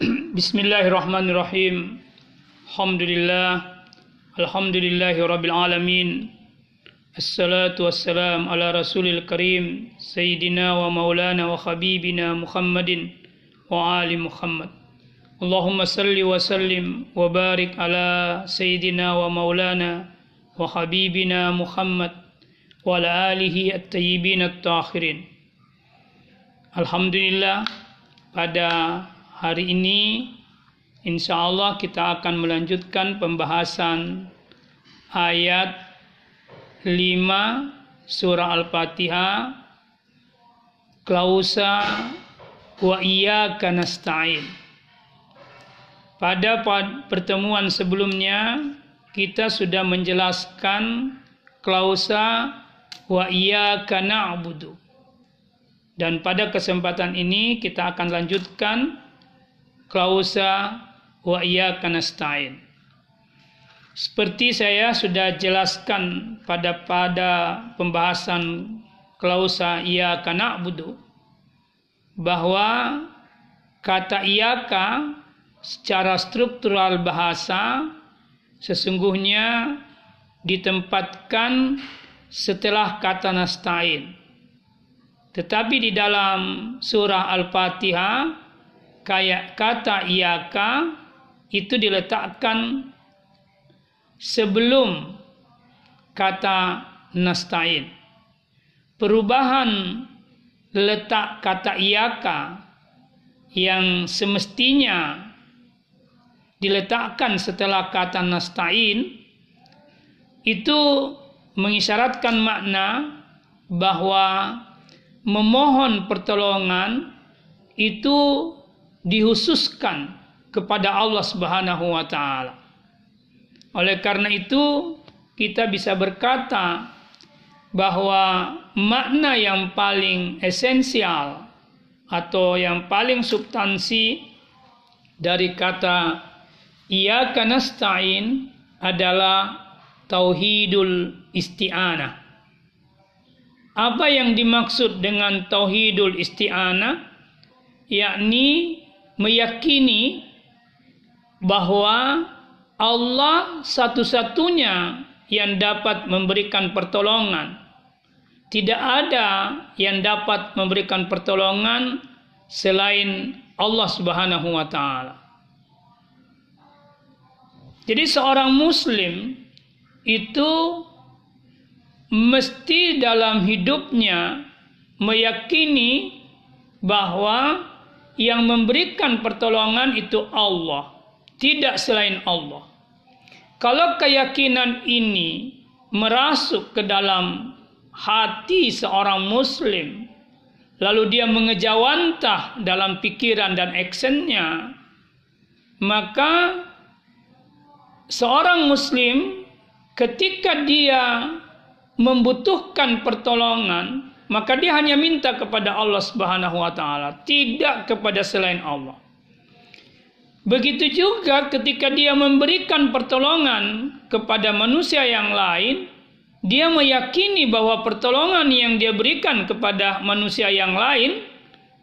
Bismillahirrahmanirrahim. Alhamdulillah. Alhamdulillahi rabbil alamin. Assalatu wassalam ala rasulil karim Sayyidina wa maulana wa khabibina Muhammadin wa ali Muhammad Allahumma salli wa sallim wa barik ala Sayyidina wa maulana wa habibina Muhammad wa ala alihi at-tayyibin at-tahirin Alhamdulillah pada hari ini insyaallah kita akan melanjutkan pembahasan ayat 5 surah Al-Fatihah klausa wa iyyaka nasta'in. Pada pertemuan sebelumnya kita sudah menjelaskan klausa wa iyyaka na'budu. Dan pada kesempatan ini kita akan lanjutkan klausa wa iyyaka nasta'in. Seperti saya sudah jelaskan pada pada pembahasan klausa ia kana budu bahwa kata iyaka secara struktural bahasa sesungguhnya ditempatkan setelah kata nastain. Tetapi di dalam surah Al-Fatihah kayak kata iyaka itu diletakkan sebelum kata nastain. Perubahan letak kata iyaka yang semestinya diletakkan setelah kata nastain itu mengisyaratkan makna bahwa memohon pertolongan itu dihususkan kepada Allah Subhanahu wa taala. Oleh karena itu, kita bisa berkata bahwa makna yang paling esensial atau yang paling substansi dari kata ia kanastain adalah tauhidul isti'anah. Apa yang dimaksud dengan tauhidul isti'anah? Yakni meyakini bahwa Allah satu-satunya yang dapat memberikan pertolongan. Tidak ada yang dapat memberikan pertolongan selain Allah Subhanahu wa taala. Jadi seorang muslim itu mesti dalam hidupnya meyakini bahwa yang memberikan pertolongan itu Allah, tidak selain Allah. Kalau keyakinan ini merasuk ke dalam hati seorang muslim, lalu dia mengejawantah dalam pikiran dan actionnya, maka seorang muslim ketika dia membutuhkan pertolongan, maka dia hanya minta kepada Allah Subhanahu wa taala, tidak kepada selain Allah. Begitu juga ketika dia memberikan pertolongan kepada manusia yang lain, dia meyakini bahwa pertolongan yang dia berikan kepada manusia yang lain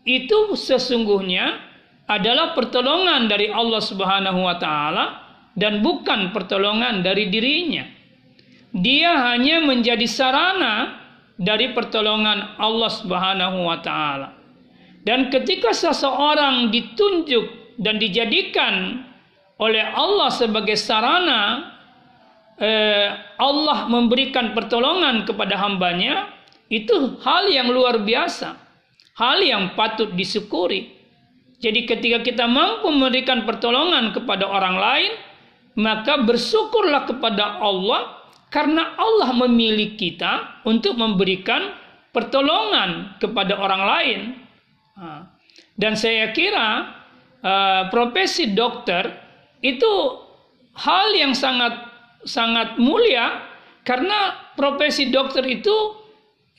itu sesungguhnya adalah pertolongan dari Allah Subhanahu wa taala dan bukan pertolongan dari dirinya. Dia hanya menjadi sarana dari pertolongan Allah Subhanahu wa taala. Dan ketika seseorang ditunjuk dan dijadikan oleh Allah sebagai sarana eh, Allah memberikan pertolongan kepada hambanya itu hal yang luar biasa hal yang patut disyukuri jadi ketika kita mampu memberikan pertolongan kepada orang lain maka bersyukurlah kepada Allah karena Allah memilih kita untuk memberikan pertolongan kepada orang lain dan saya kira profesi dokter itu hal yang sangat sangat mulia karena profesi dokter itu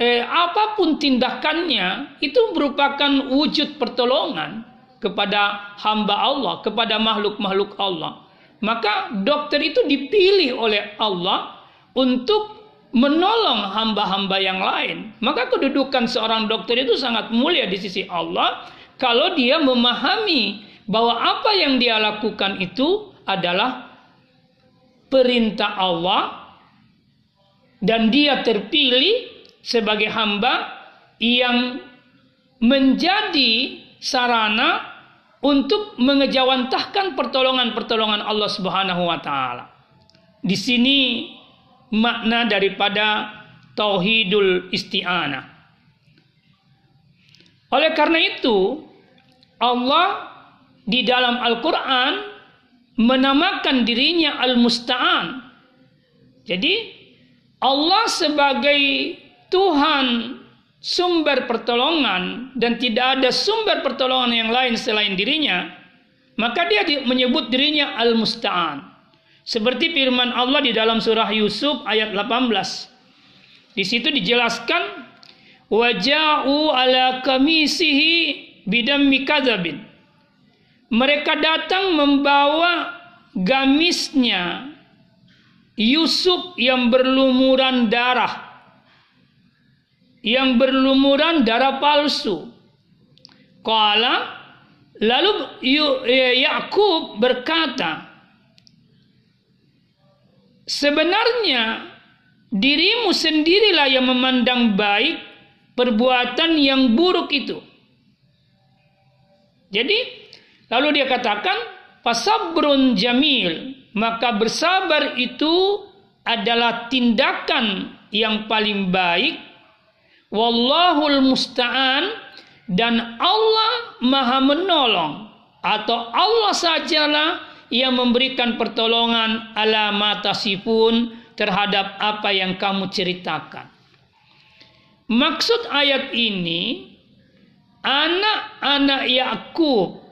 eh, apa pun tindakannya itu merupakan wujud pertolongan kepada hamba Allah, kepada makhluk-makhluk Allah. Maka dokter itu dipilih oleh Allah untuk menolong hamba-hamba yang lain. Maka kedudukan seorang dokter itu sangat mulia di sisi Allah kalau dia memahami bahwa apa yang dia lakukan itu adalah perintah Allah dan dia terpilih sebagai hamba yang menjadi sarana untuk mengejawantahkan pertolongan-pertolongan Allah Subhanahu wa taala. Di sini makna daripada tauhidul isti'anah. Oleh karena itu, Allah di dalam Al-Quran menamakan dirinya Al-Musta'an. Jadi, Allah sebagai Tuhan sumber pertolongan dan tidak ada sumber pertolongan yang lain selain dirinya, maka dia menyebut dirinya Al-Musta'an. Seperti firman Allah di dalam surah Yusuf ayat 18. Di situ dijelaskan waja'u ala kamisihi bidam mikadzabin. Mereka datang membawa gamisnya Yusuf yang berlumuran darah. Yang berlumuran darah palsu. Kala lalu Yakub berkata, Sebenarnya dirimu sendirilah yang memandang baik perbuatan yang buruk itu. Jadi lalu dia katakan pasabrun jamil. Maka bersabar itu adalah tindakan yang paling baik. Wallahul musta'an. Dan Allah maha menolong. Atau Allah sajalah ia memberikan pertolongan ala matasifun terhadap apa yang kamu ceritakan. Maksud ayat ini anak-anak Yakub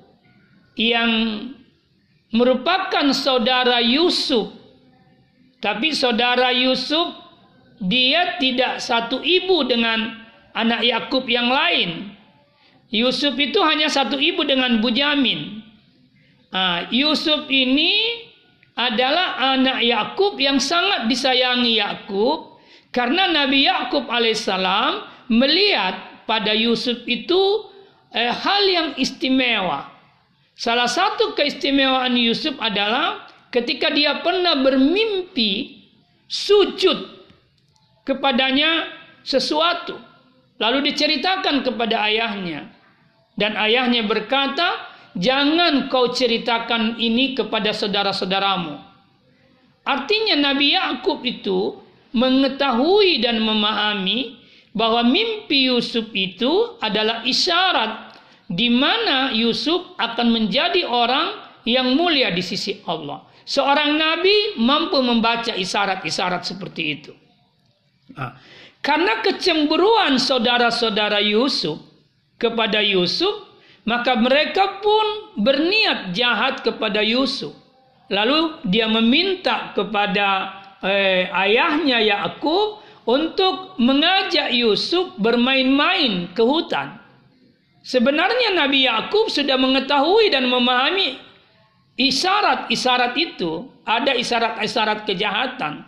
yang merupakan saudara Yusuf tapi saudara Yusuf dia tidak satu ibu dengan anak Yakub yang lain. Yusuf itu hanya satu ibu dengan Bujamin. Nah, Yusuf ini adalah anak Yakub yang sangat disayangi Yakub karena Nabi Yakub alaihissalam melihat pada Yusuf itu eh, hal yang istimewa. Salah satu keistimewaan Yusuf adalah ketika dia pernah bermimpi sujud kepadanya sesuatu lalu diceritakan kepada ayahnya dan ayahnya berkata jangan kau ceritakan ini kepada saudara-saudaramu. Artinya Nabi Yakub itu mengetahui dan memahami bahwa mimpi Yusuf itu adalah isyarat di mana Yusuf akan menjadi orang yang mulia di sisi Allah. Seorang nabi mampu membaca isyarat-isyarat seperti itu. Nah, karena kecemburuan saudara-saudara Yusuf kepada Yusuf, maka mereka pun berniat jahat kepada Yusuf. Lalu dia meminta kepada eh, ayahnya Yakub untuk mengajak Yusuf bermain-main ke hutan. Sebenarnya Nabi Yakub sudah mengetahui dan memahami isyarat-isyarat itu, ada isyarat-isyarat kejahatan.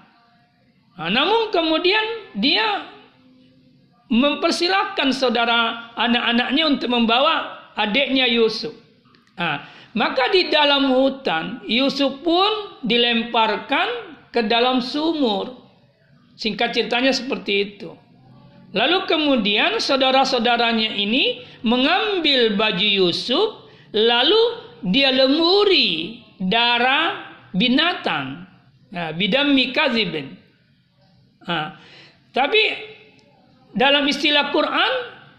Nah, namun kemudian dia mempersilahkan saudara anak-anaknya untuk membawa adiknya Yusuf. Nah, maka di dalam hutan Yusuf pun dilemparkan ke dalam sumur. Singkat ceritanya seperti itu. Lalu kemudian saudara-saudaranya ini mengambil baju Yusuf lalu dia lemuri darah binatang. Nah, bidam mikazibin. Nah, tapi dalam istilah Quran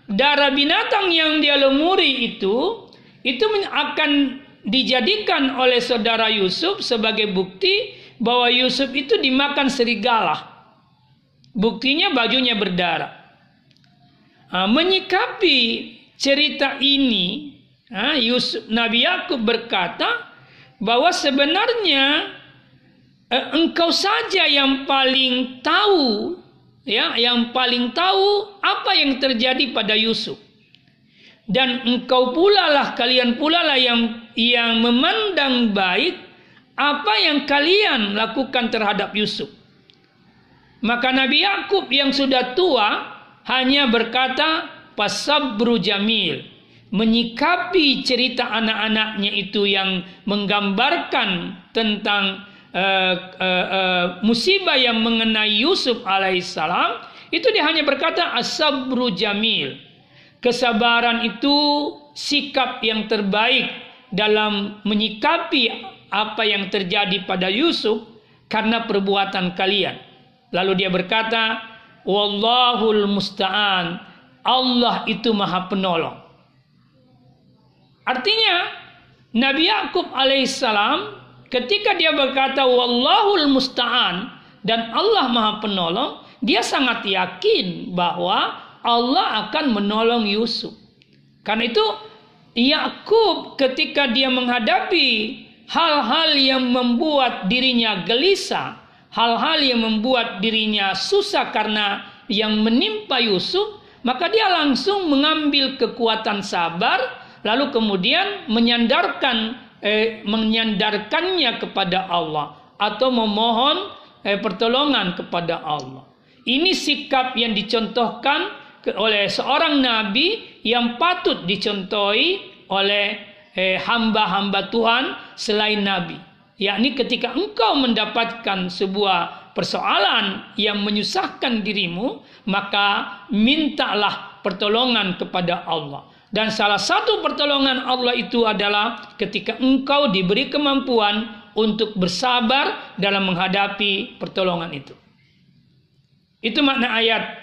darah binatang yang dia lemuri itu itu akan dijadikan oleh saudara Yusuf sebagai bukti bahwa Yusuf itu dimakan serigala. Buktinya bajunya berdarah. Menyikapi cerita ini, Yusuf, Nabi Yakub berkata bahwa sebenarnya eh, engkau saja yang paling tahu ya yang paling tahu apa yang terjadi pada Yusuf. Dan engkau pula lah kalian pula lah yang yang memandang baik apa yang kalian lakukan terhadap Yusuf. Maka Nabi Yakub yang sudah tua hanya berkata pasabru jamil. menyikapi cerita anak-anaknya itu yang menggambarkan tentang uh, uh, musibah yang mengenai Yusuf alaihissalam itu dia hanya berkata asabru jamil. Kesabaran itu sikap yang terbaik dalam menyikapi apa yang terjadi pada Yusuf karena perbuatan kalian. Lalu dia berkata wallahul musta'an Allah itu maha penolong. Artinya Nabi Yakub alaihissalam ketika dia berkata wallahul musta'an dan Allah Maha Penolong, dia sangat yakin bahwa Allah akan menolong Yusuf. Karena itu Yakub ketika dia menghadapi hal-hal yang membuat dirinya gelisah, hal-hal yang membuat dirinya susah karena yang menimpa Yusuf, maka dia langsung mengambil kekuatan sabar lalu kemudian menyandarkan eh, menyandarkannya kepada Allah atau memohon eh, pertolongan kepada Allah. Ini sikap yang dicontohkan oleh seorang nabi yang patut dicontohi oleh eh, hamba-hamba Tuhan selain nabi. Yakni ketika engkau mendapatkan sebuah persoalan yang menyusahkan dirimu, maka mintalah pertolongan kepada Allah. Dan salah satu pertolongan Allah itu adalah ketika engkau diberi kemampuan untuk bersabar dalam menghadapi pertolongan itu. Itu makna ayat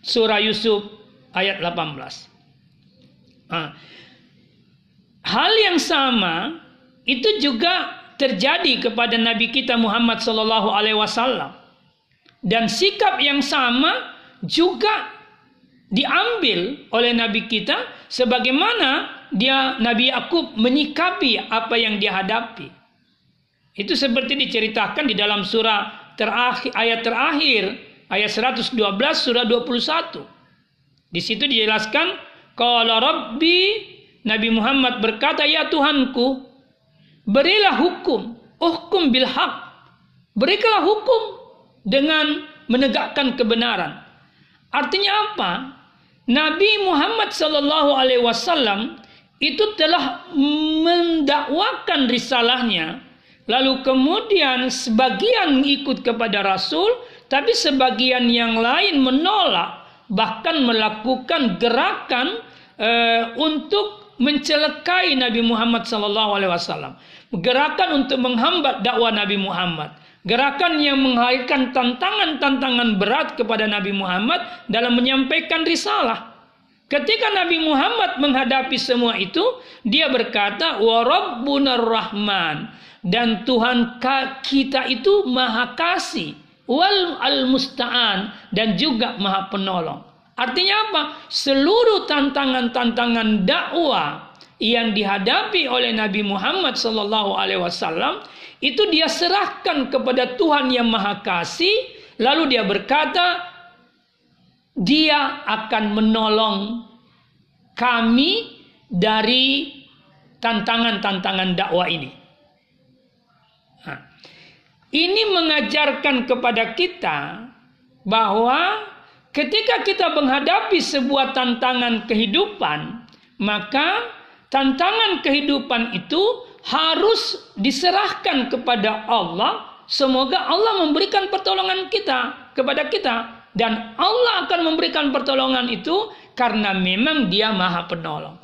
surah Yusuf ayat 18. Nah, hal yang sama itu juga terjadi kepada Nabi kita Muhammad Sallallahu Alaihi Wasallam dan sikap yang sama juga diambil oleh Nabi kita sebagaimana dia Nabi Yakub menyikapi apa yang dia hadapi. Itu seperti diceritakan di dalam surah terakhir ayat terakhir ayat 112 surah 21. Di situ dijelaskan kalau Rabbi Nabi Muhammad berkata ya Tuhanku berilah hukum hukum bil haq berikanlah hukum dengan menegakkan kebenaran. Artinya apa? Nabi Muhammad sallallahu alaihi wasallam itu telah mendakwakan risalahnya. Lalu kemudian sebagian ikut kepada rasul tapi sebagian yang lain menolak bahkan melakukan gerakan uh, untuk mencelakai Nabi Muhammad sallallahu alaihi wasallam. Gerakan untuk menghambat dakwah Nabi Muhammad Gerakan yang menghadirkan tantangan-tantangan berat kepada Nabi Muhammad dalam menyampaikan risalah. Ketika Nabi Muhammad menghadapi semua itu, dia berkata, "Wa Rahman." Dan Tuhan kita itu Maha Kasih, wal al-musta'an dan juga Maha Penolong. Artinya apa? Seluruh tantangan-tantangan dakwah yang dihadapi oleh Nabi Muhammad sallallahu alaihi wasallam itu dia serahkan kepada Tuhan yang Maha Kasih lalu dia berkata dia akan menolong kami dari tantangan-tantangan dakwah ini. Nah, ini mengajarkan kepada kita bahwa ketika kita menghadapi sebuah tantangan kehidupan, maka tantangan kehidupan itu harus diserahkan kepada Allah. Semoga Allah memberikan pertolongan kita kepada kita dan Allah akan memberikan pertolongan itu karena memang Dia Maha Penolong.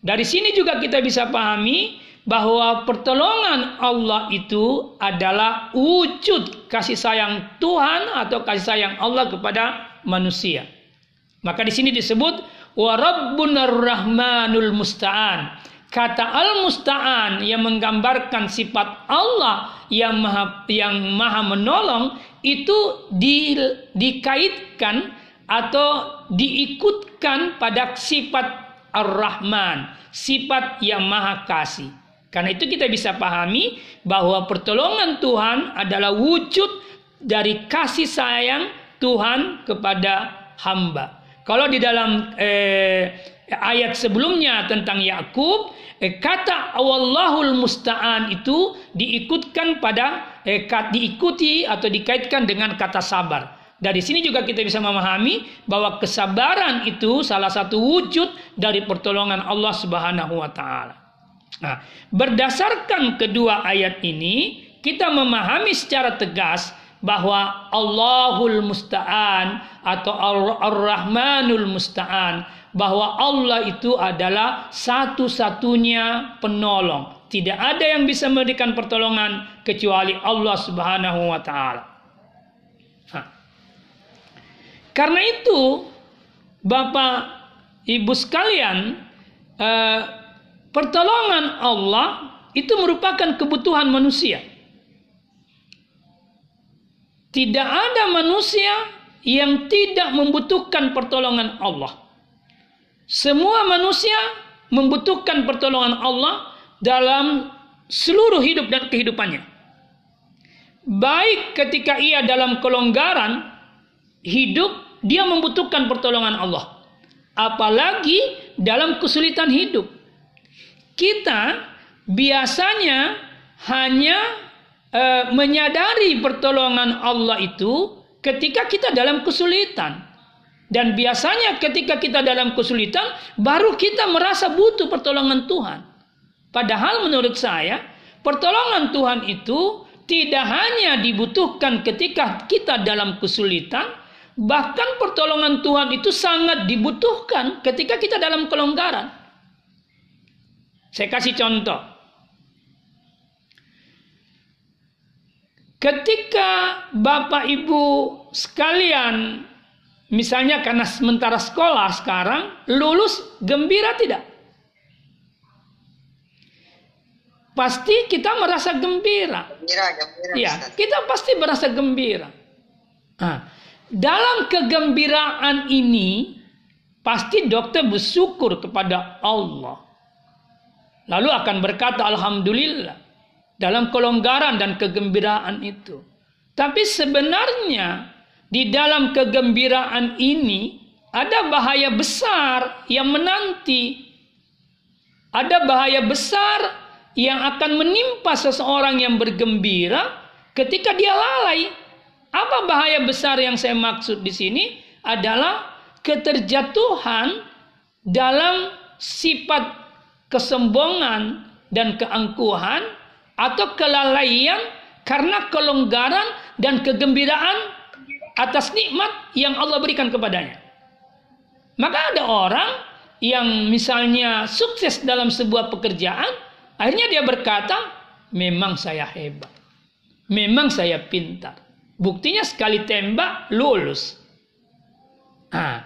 Dari sini juga kita bisa pahami bahwa pertolongan Allah itu adalah wujud kasih sayang Tuhan atau kasih sayang Allah kepada manusia. Maka di sini disebut wa rabbunar rahmanul musta'an Kata al-musta'an yang menggambarkan sifat Allah yang maha yang maha menolong itu di, dikaitkan atau diikutkan pada sifat ar-rahman, sifat yang maha kasih. Karena itu kita bisa pahami bahwa pertolongan Tuhan adalah wujud dari kasih sayang Tuhan kepada hamba. Kalau di dalam eh, ayat sebelumnya tentang Yakub eh, kata Allahul musta'an itu diikutkan pada eh, diikuti atau dikaitkan dengan kata sabar Dari sini juga kita bisa memahami bahwa kesabaran itu salah satu wujud dari pertolongan Allah Subhanahu wa taala. Nah, berdasarkan kedua ayat ini, kita memahami secara tegas bahwa Allahul Musta'an atau Ar-Rahmanul Musta'an bahwa Allah itu adalah satu-satunya penolong. Tidak ada yang bisa memberikan pertolongan kecuali Allah Subhanahu wa taala. Karena itu, Bapak Ibu sekalian, eh, pertolongan Allah itu merupakan kebutuhan manusia. Tidak ada manusia yang tidak membutuhkan pertolongan Allah. Semua manusia membutuhkan pertolongan Allah dalam seluruh hidup dan kehidupannya. Baik ketika ia dalam kelonggaran hidup, dia membutuhkan pertolongan Allah. Apalagi dalam kesulitan hidup. Kita biasanya hanya e, menyadari pertolongan Allah itu ketika kita dalam kesulitan. Dan biasanya ketika kita dalam kesulitan, baru kita merasa butuh pertolongan Tuhan. Padahal menurut saya, pertolongan Tuhan itu tidak hanya dibutuhkan ketika kita dalam kesulitan, bahkan pertolongan Tuhan itu sangat dibutuhkan ketika kita dalam kelonggaran. Saya kasih contoh. Ketika Bapak Ibu sekalian, misalnya karena sementara sekolah sekarang, lulus gembira tidak? Pasti kita merasa gembira. Gembira, gembira. Ya, kita pasti merasa gembira. Nah, dalam kegembiraan ini, pasti dokter bersyukur kepada Allah. Lalu akan berkata, Alhamdulillah dalam kelonggaran dan kegembiraan itu. Tapi sebenarnya di dalam kegembiraan ini ada bahaya besar yang menanti. Ada bahaya besar yang akan menimpa seseorang yang bergembira ketika dia lalai. Apa bahaya besar yang saya maksud di sini adalah keterjatuhan dalam sifat kesombongan dan keangkuhan atau kelalaian karena kelonggaran dan kegembiraan atas nikmat yang Allah berikan kepadanya. Maka ada orang yang misalnya sukses dalam sebuah pekerjaan, akhirnya dia berkata, "Memang saya hebat. Memang saya pintar." Buktinya sekali tembak lulus. Nah,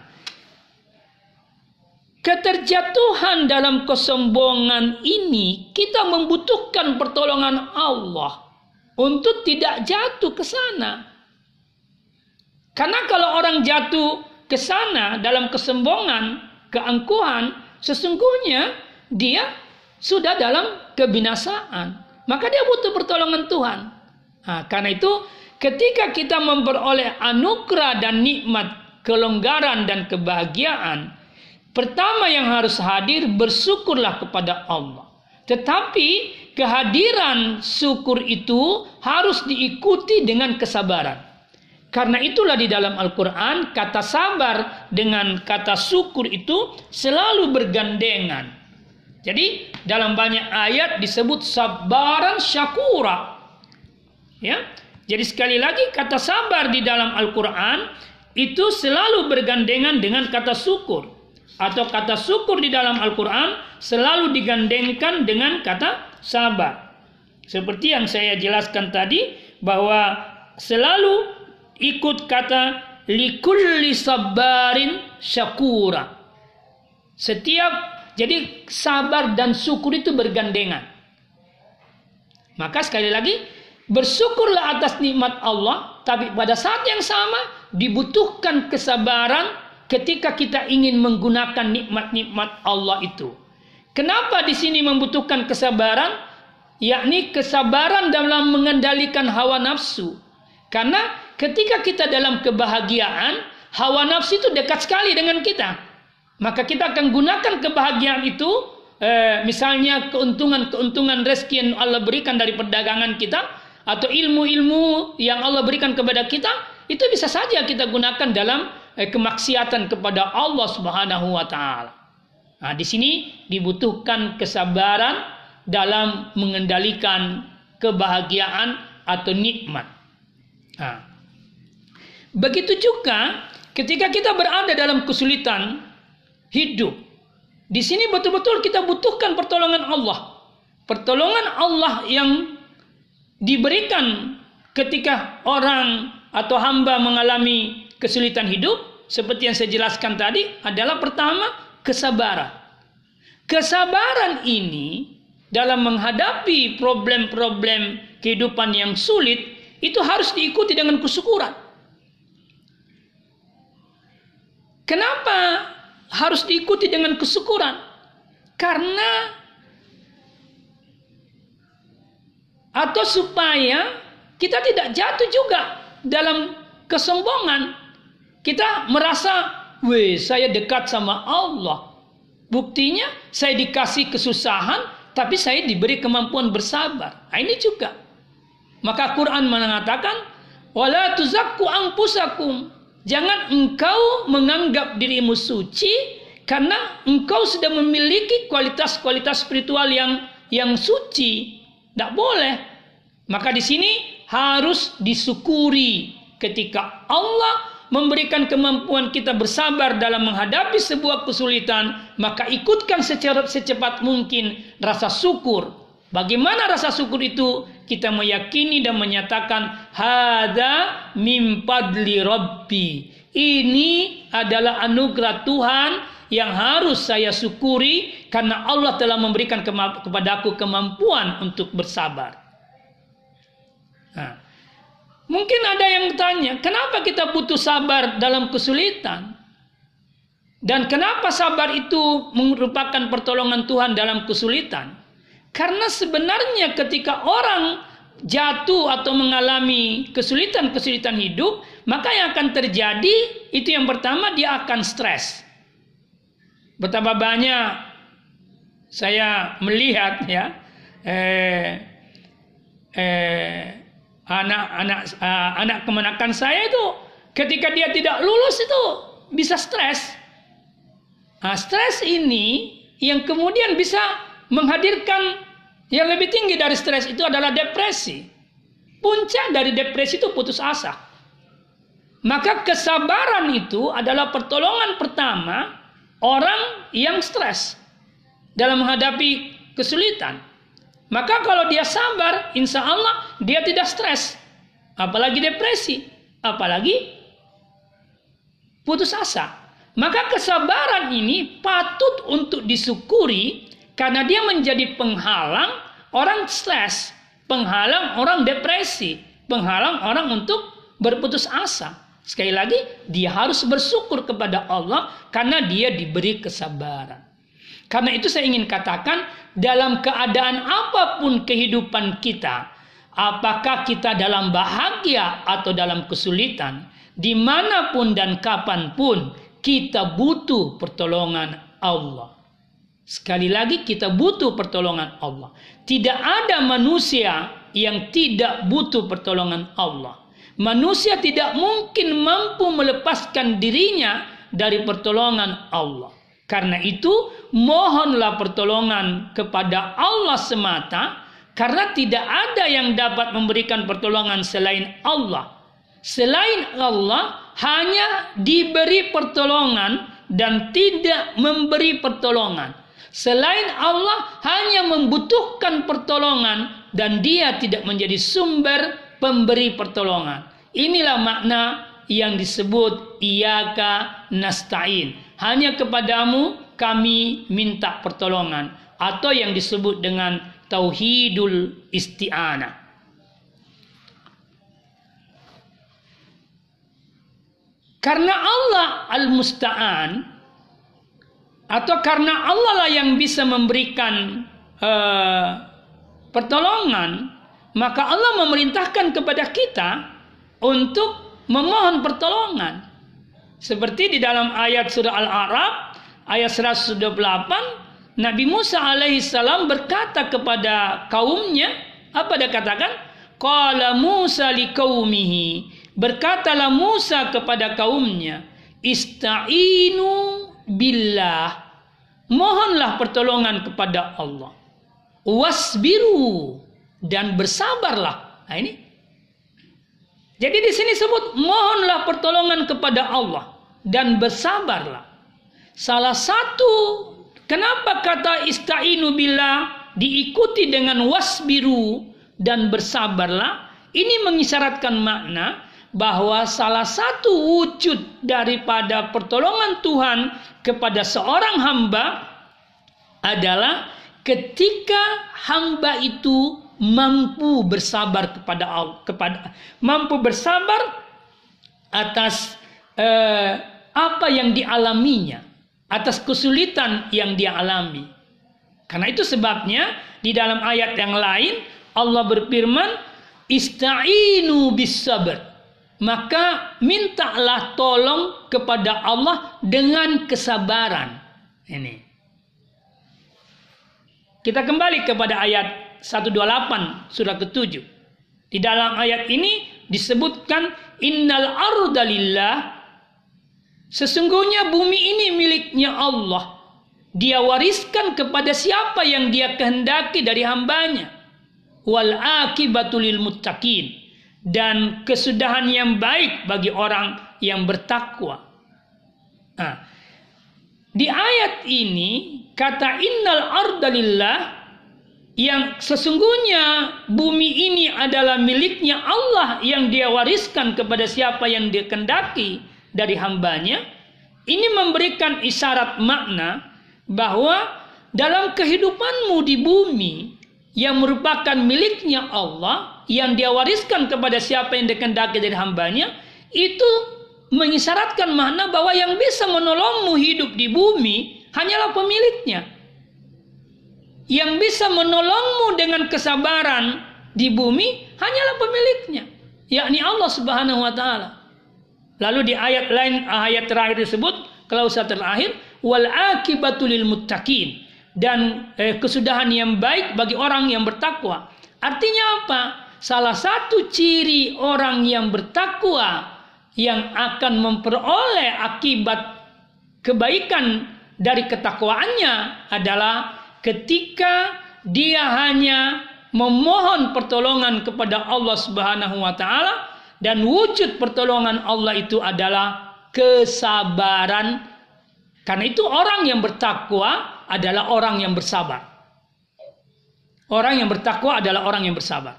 keterjatuhan dalam kesombongan ini kita membutuhkan pertolongan Allah untuk tidak jatuh ke sana. Karena kalau orang jatuh ke sana dalam kesombongan, keangkuhan, sesungguhnya dia sudah dalam kebinasaan. Maka dia butuh pertolongan Tuhan. Nah, karena itu ketika kita memperoleh anugerah dan nikmat kelonggaran dan kebahagiaan, Pertama yang harus hadir bersyukurlah kepada Allah. Tetapi kehadiran syukur itu harus diikuti dengan kesabaran. Karena itulah di dalam Al-Quran kata sabar dengan kata syukur itu selalu bergandengan. Jadi dalam banyak ayat disebut sabaran syakura. Ya. Jadi sekali lagi kata sabar di dalam Al-Quran itu selalu bergandengan dengan kata syukur atau kata syukur di dalam Al-Quran selalu digandengkan dengan kata sabar. Seperti yang saya jelaskan tadi bahwa selalu ikut kata likulli sabarin syakura. Setiap jadi sabar dan syukur itu bergandengan. Maka sekali lagi bersyukurlah atas nikmat Allah, tapi pada saat yang sama dibutuhkan kesabaran ketika kita ingin menggunakan nikmat-nikmat Allah itu. Kenapa di sini membutuhkan kesabaran? Yakni kesabaran dalam mengendalikan hawa nafsu. Karena ketika kita dalam kebahagiaan, hawa nafsu itu dekat sekali dengan kita. Maka kita akan gunakan kebahagiaan itu, eh, misalnya keuntungan-keuntungan rezeki yang Allah berikan dari perdagangan kita, atau ilmu-ilmu yang Allah berikan kepada kita, itu bisa saja kita gunakan dalam eh, kemaksiatan kepada Allah Subhanahu wa taala. Nah, di sini dibutuhkan kesabaran dalam mengendalikan kebahagiaan atau nikmat. Nah, begitu juga ketika kita berada dalam kesulitan hidup. Di sini betul-betul kita butuhkan pertolongan Allah. Pertolongan Allah yang diberikan ketika orang atau hamba mengalami kesulitan hidup seperti yang saya jelaskan tadi adalah pertama kesabaran. Kesabaran ini dalam menghadapi problem-problem kehidupan yang sulit itu harus diikuti dengan kesyukuran. Kenapa harus diikuti dengan kesyukuran? Karena atau supaya kita tidak jatuh juga dalam kesombongan. Kita merasa, weh saya dekat sama Allah. Buktinya saya dikasih kesusahan, tapi saya diberi kemampuan bersabar. Nah, ini juga. Maka Quran mengatakan, wala tuzakku angpusakum. Jangan engkau menganggap dirimu suci karena engkau sudah memiliki kualitas-kualitas spiritual yang yang suci. Tidak boleh. Maka di sini harus disyukuri ketika Allah memberikan kemampuan kita bersabar dalam menghadapi sebuah kesulitan, maka ikutkan secara secepat mungkin rasa syukur. Bagaimana rasa syukur itu? Kita meyakini dan menyatakan hada mim padli rabbi. Ini adalah anugerah Tuhan yang harus saya syukuri karena Allah telah memberikan kepadaku kemampuan untuk bersabar. Nah, mungkin ada yang tanya, kenapa kita butuh sabar dalam kesulitan? Dan kenapa sabar itu merupakan pertolongan Tuhan dalam kesulitan? Karena sebenarnya ketika orang jatuh atau mengalami kesulitan-kesulitan hidup, maka yang akan terjadi itu yang pertama dia akan stres. Betapa banyak saya melihat ya eh, eh, anak-anak uh, anak kemenakan saya itu ketika dia tidak lulus itu bisa stres. Nah, stres ini yang kemudian bisa menghadirkan yang lebih tinggi dari stres itu adalah depresi. Puncak dari depresi itu putus asa. Maka kesabaran itu adalah pertolongan pertama orang yang stres dalam menghadapi kesulitan. Maka kalau dia sabar, insya Allah dia tidak stres. Apalagi depresi. Apalagi putus asa. Maka kesabaran ini patut untuk disyukuri karena dia menjadi penghalang orang stres. Penghalang orang depresi. Penghalang orang untuk berputus asa. Sekali lagi, dia harus bersyukur kepada Allah karena dia diberi kesabaran. Karena itu saya ingin katakan, dalam keadaan apa pun kehidupan kita, apakah kita dalam bahagia atau dalam kesulitan, di mana pun dan kapan pun, kita butuh pertolongan Allah. Sekali lagi kita butuh pertolongan Allah. Tidak ada manusia yang tidak butuh pertolongan Allah. Manusia tidak mungkin mampu melepaskan dirinya dari pertolongan Allah. Karena itu, mohonlah pertolongan kepada Allah semata, karena tidak ada yang dapat memberikan pertolongan selain Allah. Selain Allah, hanya diberi pertolongan dan tidak memberi pertolongan. Selain Allah hanya membutuhkan pertolongan dan dia tidak menjadi sumber pemberi pertolongan. Inilah makna yang disebut iyaka nasta'in. Hanya kepadamu kami minta pertolongan atau yang disebut dengan tauhidul isti'anah. Karena Allah al-musta'an atau karena Allah lah yang bisa memberikan uh, pertolongan, maka Allah memerintahkan kepada kita untuk memohon pertolongan. Seperti di dalam ayat surah Al-A'raf ayat 128 Nabi Musa alaihissalam berkata kepada kaumnya apa dia katakan? Qala Musa liqaumihi Berkatalah Musa kepada kaumnya, Ista'inu billah. Mohonlah pertolongan kepada Allah. Wasbiru. Dan bersabarlah. Nah ini. Jadi di sini sebut mohonlah pertolongan kepada Allah. Dan bersabarlah. Salah satu kenapa kata ista'inu billah diikuti dengan wasbiru dan bersabarlah. Ini mengisyaratkan makna bahwa salah satu wujud daripada pertolongan Tuhan kepada seorang hamba adalah ketika hamba itu mampu bersabar kepada Allah, kepada mampu bersabar atas eh, apa yang dialaminya, atas kesulitan yang dia alami. Karena itu sebabnya di dalam ayat yang lain Allah berfirman, "Ista'inu bis sabr." Maka mintalah tolong kepada Allah dengan kesabaran. Ini. Kita kembali kepada ayat 128 surah ke-7. Di dalam ayat ini disebutkan innal ardalillah sesungguhnya bumi ini miliknya Allah. Dia wariskan kepada siapa yang dia kehendaki dari hambanya. Wal akibatul muttaqin dan kesudahan yang baik bagi orang yang bertakwa. Nah, di ayat ini kata innal ardalillah yang sesungguhnya bumi ini adalah miliknya Allah yang dia wariskan kepada siapa yang dia kendaki dari hambanya. Ini memberikan isyarat makna bahwa dalam kehidupanmu di bumi yang merupakan miliknya Allah yang dia wariskan kepada siapa yang dikendaki dari hambanya itu mengisyaratkan makna bahwa yang bisa menolongmu hidup di bumi hanyalah pemiliknya. Yang bisa menolongmu dengan kesabaran di bumi hanyalah pemiliknya, yakni Allah Subhanahu wa taala. Lalu di ayat lain ayat terakhir disebut klausa terakhir wal akibatu lil muttaqin dan eh, kesudahan yang baik bagi orang yang bertakwa. Artinya apa? salah satu ciri orang yang bertakwa yang akan memperoleh akibat kebaikan dari ketakwaannya adalah ketika dia hanya memohon pertolongan kepada Allah Subhanahu wa taala dan wujud pertolongan Allah itu adalah kesabaran. Karena itu orang yang bertakwa adalah orang yang bersabar. Orang yang bertakwa adalah orang yang bersabar.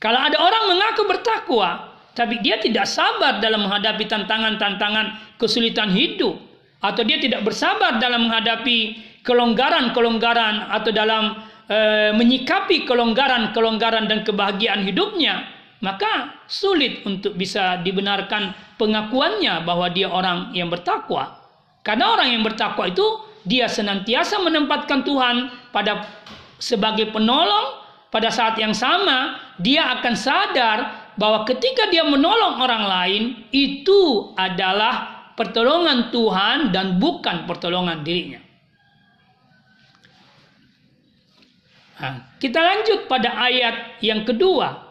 Kalau ada orang mengaku bertakwa, tapi dia tidak sabar dalam menghadapi tantangan-tantangan kesulitan hidup, atau dia tidak bersabar dalam menghadapi kelonggaran-kelonggaran atau dalam e, menyikapi kelonggaran-kelonggaran dan kebahagiaan hidupnya, maka sulit untuk bisa dibenarkan pengakuannya bahwa dia orang yang bertakwa. Karena orang yang bertakwa itu dia senantiasa menempatkan Tuhan pada sebagai penolong pada saat yang sama dia akan sadar bahwa ketika dia menolong orang lain itu adalah pertolongan Tuhan dan bukan pertolongan dirinya. Nah, kita lanjut pada ayat yang kedua,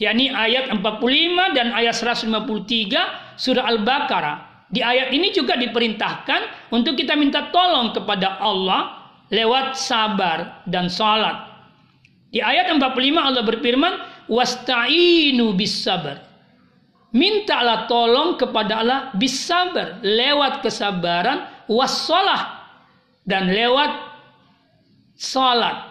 yakni ayat 45 dan ayat 153 surah Al-Baqarah. Di ayat ini juga diperintahkan untuk kita minta tolong kepada Allah lewat sabar dan salat. Di ayat 45 Allah berfirman, "Wasta'inu bis sabar." Mintalah tolong kepada Allah bis sabar, lewat kesabaran, wassalah dan lewat salat.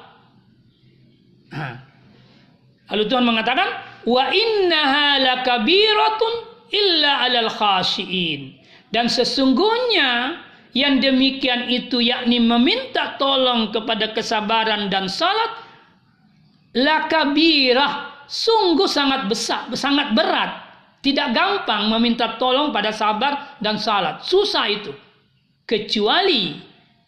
Lalu Tuhan mengatakan, "Wa innaha lakabiratun illa 'alal khashiin." Dan sesungguhnya yang demikian itu yakni meminta tolong kepada kesabaran dan salat lakabirah sungguh sangat besar, sangat berat. Tidak gampang meminta tolong pada sabar dan salat. Susah itu. Kecuali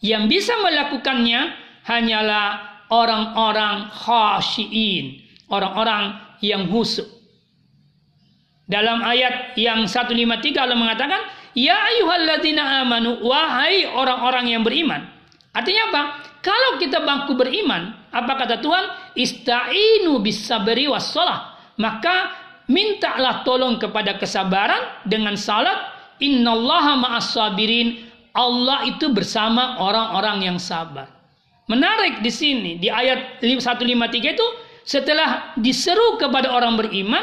yang bisa melakukannya hanyalah orang-orang khashiin. Orang-orang yang husuk. Dalam ayat yang 153 Allah mengatakan, Ya ayuhalladzina amanu, wahai orang-orang yang beriman. Artinya apa? Kalau kita bangku beriman, apa kata Tuhan? Ista'inu bis sabri wassalah. Maka mintalah tolong kepada kesabaran dengan salat. Innallaha ma'as sabirin. Allah itu bersama orang-orang yang sabar. Menarik di sini di ayat 153 itu setelah diseru kepada orang beriman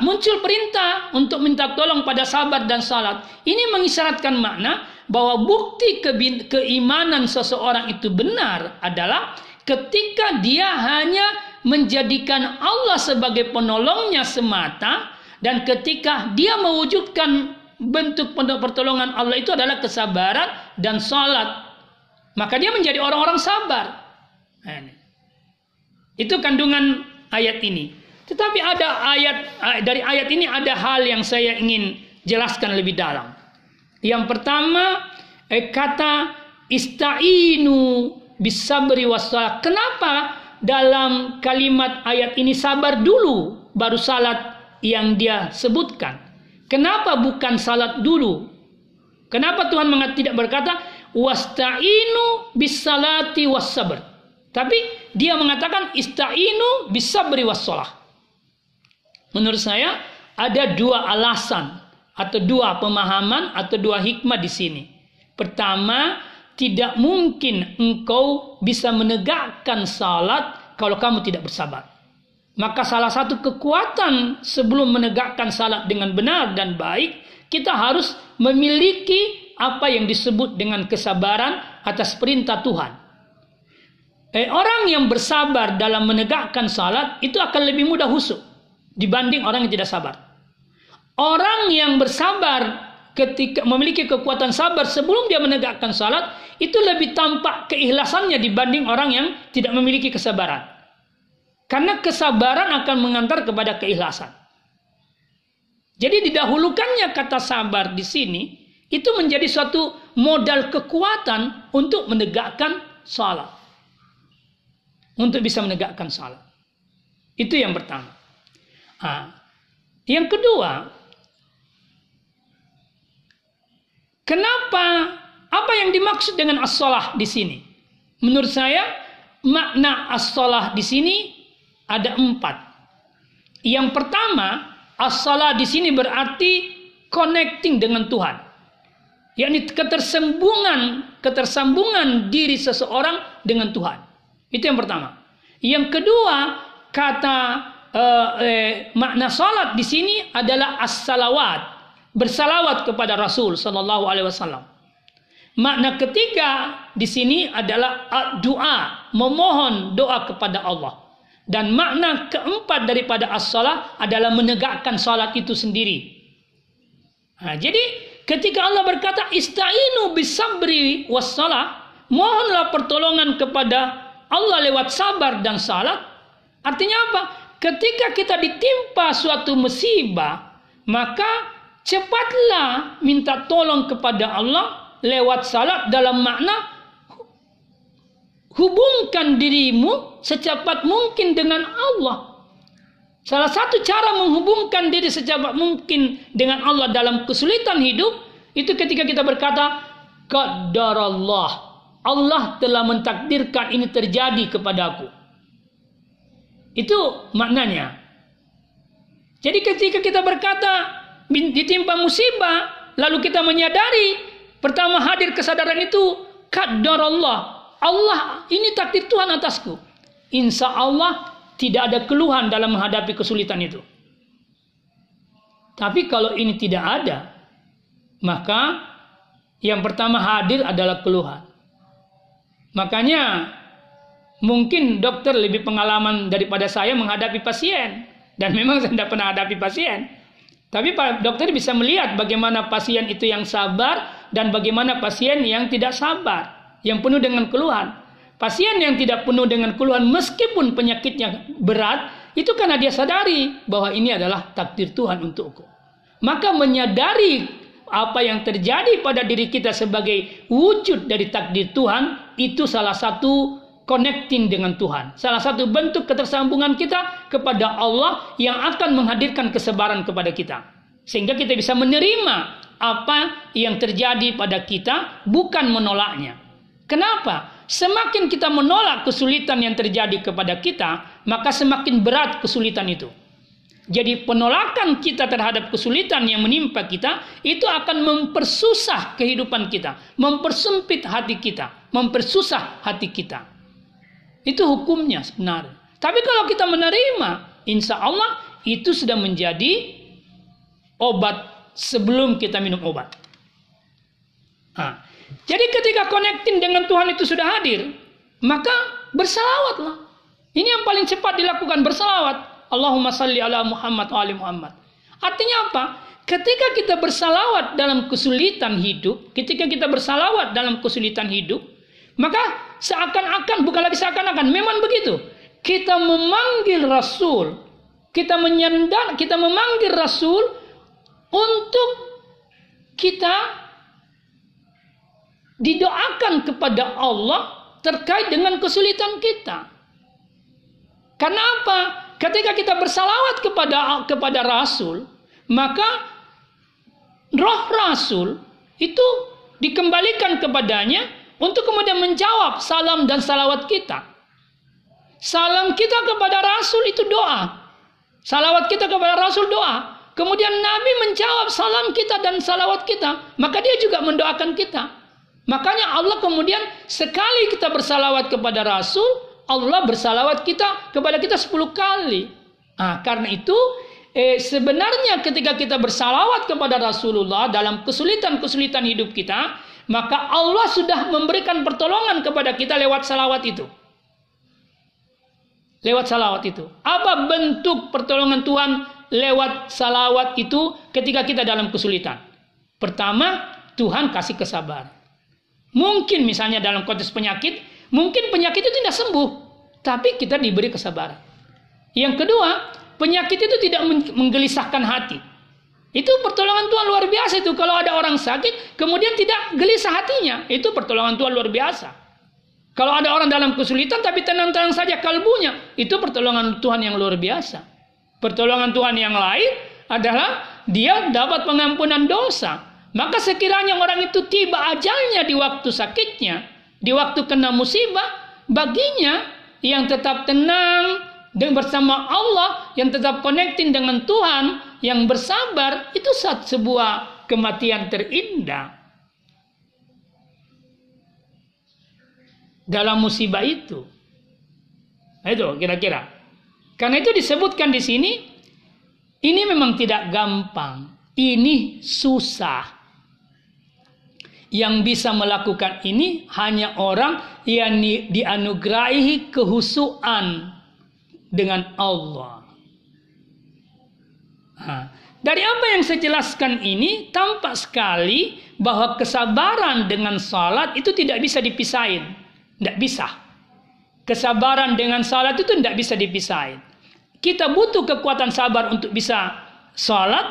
muncul perintah untuk minta tolong pada sabar dan salat. Ini mengisyaratkan makna bahwa bukti keimanan seseorang itu benar adalah ketika dia hanya menjadikan Allah sebagai penolongnya semata dan ketika dia mewujudkan bentuk pertolongan Allah itu adalah kesabaran dan salat. Maka dia menjadi orang-orang sabar. Nah, itu kandungan ayat ini tetapi ada ayat dari ayat ini ada hal yang saya ingin jelaskan lebih dalam yang pertama eh, kata istainu bisabri wassalat kenapa dalam kalimat ayat ini sabar dulu baru salat yang dia sebutkan. Kenapa bukan salat dulu? Kenapa Tuhan tidak berkata wasta'inu bisalati wassabr? Tapi dia mengatakan istainu bisabri wassalah. Menurut saya ada dua alasan atau dua pemahaman atau dua hikmah di sini. Pertama, tidak mungkin engkau bisa menegakkan salat kalau kamu tidak bersabar. Maka salah satu kekuatan sebelum menegakkan salat dengan benar dan baik, kita harus memiliki apa yang disebut dengan kesabaran atas perintah Tuhan. Eh, orang yang bersabar dalam menegakkan salat itu akan lebih mudah husuk dibanding orang yang tidak sabar. Orang yang bersabar ketika memiliki kekuatan sabar sebelum dia menegakkan salat itu lebih tampak keikhlasannya dibanding orang yang tidak memiliki kesabaran. Karena kesabaran akan mengantar kepada keikhlasan. Jadi didahulukannya kata sabar di sini itu menjadi suatu modal kekuatan untuk menegakkan salat. Untuk bisa menegakkan salat. Itu yang pertama. Nah, yang kedua, Kenapa? Apa yang dimaksud dengan as-salah di sini? Menurut saya, makna as-salah di sini ada empat. Yang pertama, as-salah di sini berarti connecting dengan Tuhan. Yakni ketersambungan, ketersambungan diri seseorang dengan Tuhan. Itu yang pertama. Yang kedua, kata eh, eh, makna salat di sini adalah as-salawat bersalawat kepada Rasul Sallallahu Alaihi Wasallam. Makna ketiga di sini adalah doa, memohon doa kepada Allah. Dan makna keempat daripada as-salah adalah menegakkan salat itu sendiri. Nah, jadi ketika Allah berkata istainu bisabri wassalah, mohonlah pertolongan kepada Allah lewat sabar dan salat. Artinya apa? Ketika kita ditimpa suatu musibah, maka cepatlah minta tolong kepada Allah lewat salat dalam makna hubungkan dirimu secepat mungkin dengan Allah. Salah satu cara menghubungkan diri secepat mungkin dengan Allah dalam kesulitan hidup itu ketika kita berkata qadarallah. Allah telah mentakdirkan ini terjadi kepadaku. Itu maknanya. Jadi ketika kita berkata ditimpa musibah, lalu kita menyadari pertama hadir kesadaran itu kadar Allah. Allah ini takdir Tuhan atasku. Insya Allah tidak ada keluhan dalam menghadapi kesulitan itu. Tapi kalau ini tidak ada, maka yang pertama hadir adalah keluhan. Makanya mungkin dokter lebih pengalaman daripada saya menghadapi pasien. Dan memang saya tidak pernah hadapi pasien. Tapi Pak dokter bisa melihat bagaimana pasien itu yang sabar dan bagaimana pasien yang tidak sabar, yang penuh dengan keluhan. Pasien yang tidak penuh dengan keluhan meskipun penyakitnya berat, itu karena dia sadari bahwa ini adalah takdir Tuhan untukku. Maka menyadari apa yang terjadi pada diri kita sebagai wujud dari takdir Tuhan itu salah satu connecting dengan Tuhan. Salah satu bentuk ketersambungan kita kepada Allah yang akan menghadirkan kesabaran kepada kita. Sehingga kita bisa menerima apa yang terjadi pada kita bukan menolaknya. Kenapa? Semakin kita menolak kesulitan yang terjadi kepada kita, maka semakin berat kesulitan itu. Jadi penolakan kita terhadap kesulitan yang menimpa kita itu akan mempersusah kehidupan kita, mempersempit hati kita, mempersusah hati kita. Itu hukumnya sebenarnya. Tapi kalau kita menerima, insya Allah itu sudah menjadi obat sebelum kita minum obat. Nah, jadi ketika connecting dengan Tuhan itu sudah hadir, maka bersalawatlah. Ini yang paling cepat dilakukan bersalawat. Allahumma salli ala Muhammad wa Muhammad. Artinya apa? Ketika kita bersalawat dalam kesulitan hidup, ketika kita bersalawat dalam kesulitan hidup, maka seakan-akan, bukan lagi seakan-akan, memang begitu. Kita memanggil Rasul, kita menyandar, kita memanggil Rasul untuk kita didoakan kepada Allah terkait dengan kesulitan kita. Karena apa? ketika kita bersalawat kepada kepada Rasul, maka roh Rasul itu dikembalikan kepadanya untuk kemudian menjawab salam dan salawat kita. Salam kita kepada Rasul itu doa. Salawat kita kepada Rasul doa. Kemudian Nabi menjawab salam kita dan salawat kita. Maka dia juga mendoakan kita. Makanya Allah kemudian sekali kita bersalawat kepada Rasul, Allah bersalawat kita kepada kita 10 kali. Nah, karena itu eh, sebenarnya ketika kita bersalawat kepada Rasulullah dalam kesulitan-kesulitan hidup kita, maka Allah sudah memberikan pertolongan kepada kita lewat salawat itu. Lewat salawat itu. Apa bentuk pertolongan Tuhan lewat salawat itu ketika kita dalam kesulitan? Pertama, Tuhan kasih kesabaran. Mungkin misalnya dalam konteks penyakit, Mungkin penyakit itu tidak sembuh, tapi kita diberi kesabaran. Yang kedua, penyakit itu tidak menggelisahkan hati. Itu pertolongan Tuhan luar biasa itu. Kalau ada orang sakit, kemudian tidak gelisah hatinya. Itu pertolongan Tuhan luar biasa. Kalau ada orang dalam kesulitan, tapi tenang-tenang saja kalbunya. Itu pertolongan Tuhan yang luar biasa. Pertolongan Tuhan yang lain adalah dia dapat pengampunan dosa. Maka sekiranya orang itu tiba ajalnya di waktu sakitnya, di waktu kena musibah, baginya yang tetap tenang dan bersama Allah, yang tetap connecting dengan Tuhan, yang bersabar, itu saat sebuah kematian terindah. Dalam musibah itu. Itu kira-kira. Karena itu disebutkan di sini, ini memang tidak gampang. Ini susah. Yang bisa melakukan ini hanya orang yang dianugerahi kehusuan dengan Allah. Nah, dari apa yang saya jelaskan ini tampak sekali bahwa kesabaran dengan salat itu tidak bisa dipisahin. Tidak bisa. Kesabaran dengan salat itu tidak bisa dipisahin. Kita butuh kekuatan sabar untuk bisa salat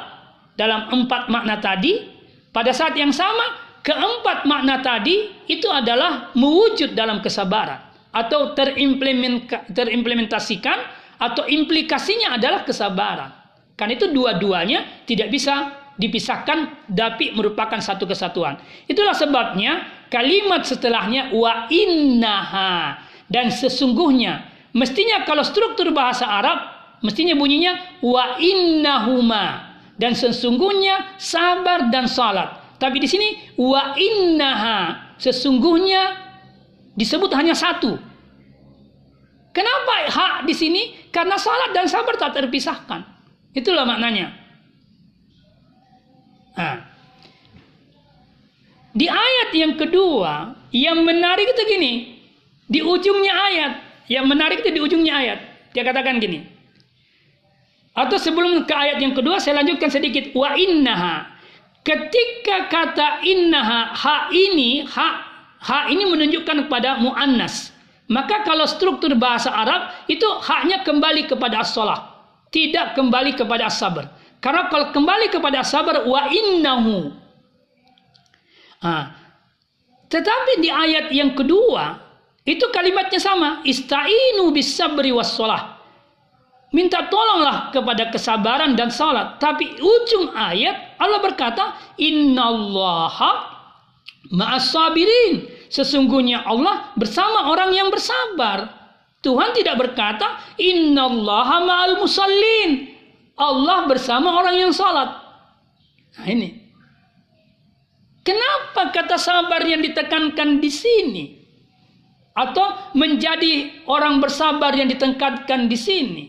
dalam empat makna tadi. Pada saat yang sama Keempat makna tadi itu adalah mewujud dalam kesabaran atau terimplementasikan atau implikasinya adalah kesabaran. Kan itu dua-duanya tidak bisa dipisahkan tapi merupakan satu kesatuan. Itulah sebabnya kalimat setelahnya wa innaha dan sesungguhnya mestinya kalau struktur bahasa Arab mestinya bunyinya wa innahuma dan sesungguhnya sabar dan salat. Tapi di sini wa innaha sesungguhnya disebut hanya satu. Kenapa hak di sini? Karena salat dan sabar tak terpisahkan. Itulah maknanya. Nah. Di ayat yang kedua, yang menarik itu gini. Di ujungnya ayat, yang menarik itu di ujungnya ayat. Dia katakan gini. Atau sebelum ke ayat yang kedua, saya lanjutkan sedikit. Wa innaha Ketika kata innaha ha ini ha ha ini menunjukkan kepada muannas. Maka kalau struktur bahasa Arab itu haknya kembali kepada as-salah, tidak kembali kepada as-sabr. Karena kalau kembali kepada as-sabr wa innahu. Ah. Tetapi di ayat yang kedua itu kalimatnya sama, istainu bis sabri was salah. Minta tolonglah kepada kesabaran dan salat. Tapi ujung ayat Allah berkata, Innallaha ma'as sabirin. Sesungguhnya Allah bersama orang yang bersabar. Tuhan tidak berkata, Innallaha ma'al musallin. Allah bersama orang yang salat. Nah ini. Kenapa kata sabar yang ditekankan di sini? Atau menjadi orang bersabar yang ditekankan di sini?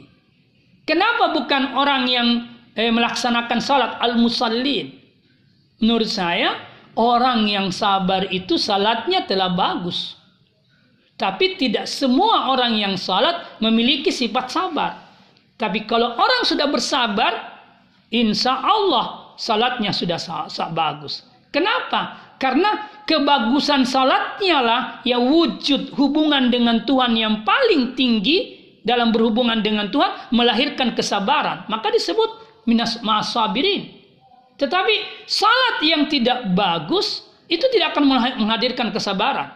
Kenapa bukan orang yang eh, melaksanakan salat al-musallin? Menurut saya, orang yang sabar itu salatnya telah bagus. Tapi tidak semua orang yang salat memiliki sifat sabar. Tapi kalau orang sudah bersabar, insya Allah salatnya sudah bagus. Kenapa? Karena kebagusan salatnya lah yang wujud hubungan dengan Tuhan yang paling tinggi dalam berhubungan dengan Tuhan melahirkan kesabaran. Maka disebut minas masabirin. Tetapi salat yang tidak bagus itu tidak akan menghadirkan kesabaran.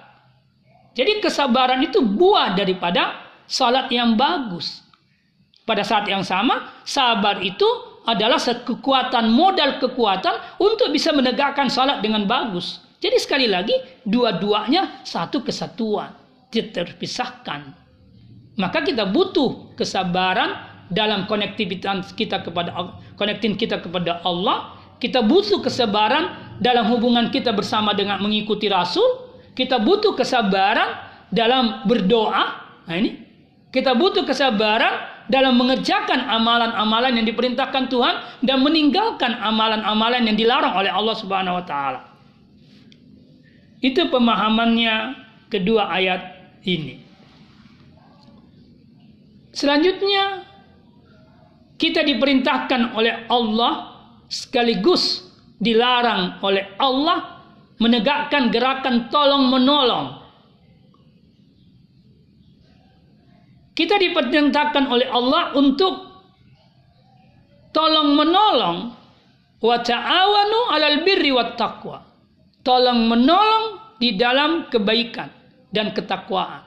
Jadi kesabaran itu buah daripada salat yang bagus. Pada saat yang sama, sabar itu adalah kekuatan modal kekuatan untuk bisa menegakkan salat dengan bagus. Jadi sekali lagi dua-duanya satu kesatuan, tidak terpisahkan. Maka kita butuh kesabaran dalam konektivitas kita kepada konektin kita kepada Allah. Kita butuh kesabaran dalam hubungan kita bersama dengan mengikuti Rasul. Kita butuh kesabaran dalam berdoa. Nah ini kita butuh kesabaran dalam mengerjakan amalan-amalan yang diperintahkan Tuhan dan meninggalkan amalan-amalan yang dilarang oleh Allah Subhanahu wa taala. Itu pemahamannya kedua ayat ini. Selanjutnya kita diperintahkan oleh Allah sekaligus dilarang oleh Allah menegakkan gerakan tolong menolong Kita diperintahkan oleh Allah untuk tolong menolong wa ta'awanu 'alal birri wat taqwa. Tolong menolong di dalam kebaikan dan ketakwaan.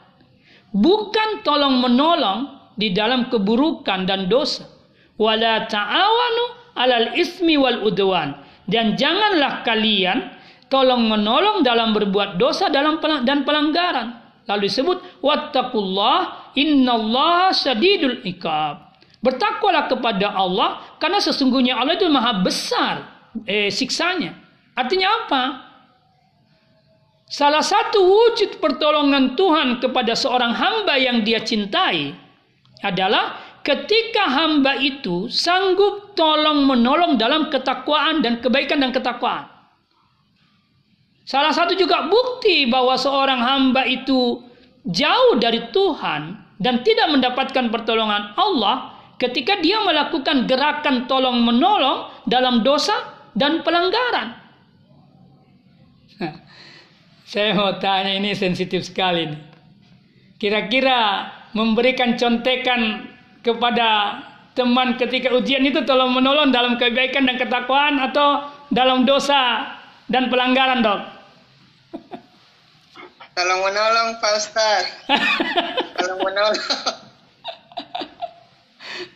Bukan tolong menolong di dalam keburukan dan dosa. Wala ta'awanu 'alal ismi wal udwan. Dan janganlah kalian tolong menolong dalam berbuat dosa dalam dan pelanggaran. Lalu disebut wattaqullah innallaha syadidul ikab. Bertakwalah kepada Allah karena sesungguhnya Allah itu maha besar eh, siksanya. Artinya apa? Salah satu wujud pertolongan Tuhan kepada seorang hamba yang dia cintai adalah ketika hamba itu sanggup tolong menolong dalam ketakwaan dan kebaikan dan ketakwaan. Salah satu juga bukti bahwa seorang hamba itu jauh dari Tuhan dan tidak mendapatkan pertolongan Allah ketika dia melakukan gerakan tolong menolong dalam dosa dan pelanggaran. Saya mau tanya ini sensitif sekali Kira-kira memberikan contekan kepada teman ketika ujian itu tolong menolong dalam kebaikan dan ketakwaan atau dalam dosa dan pelanggaran dok? Tolong menolong Pak Ustaz. tolong menolong.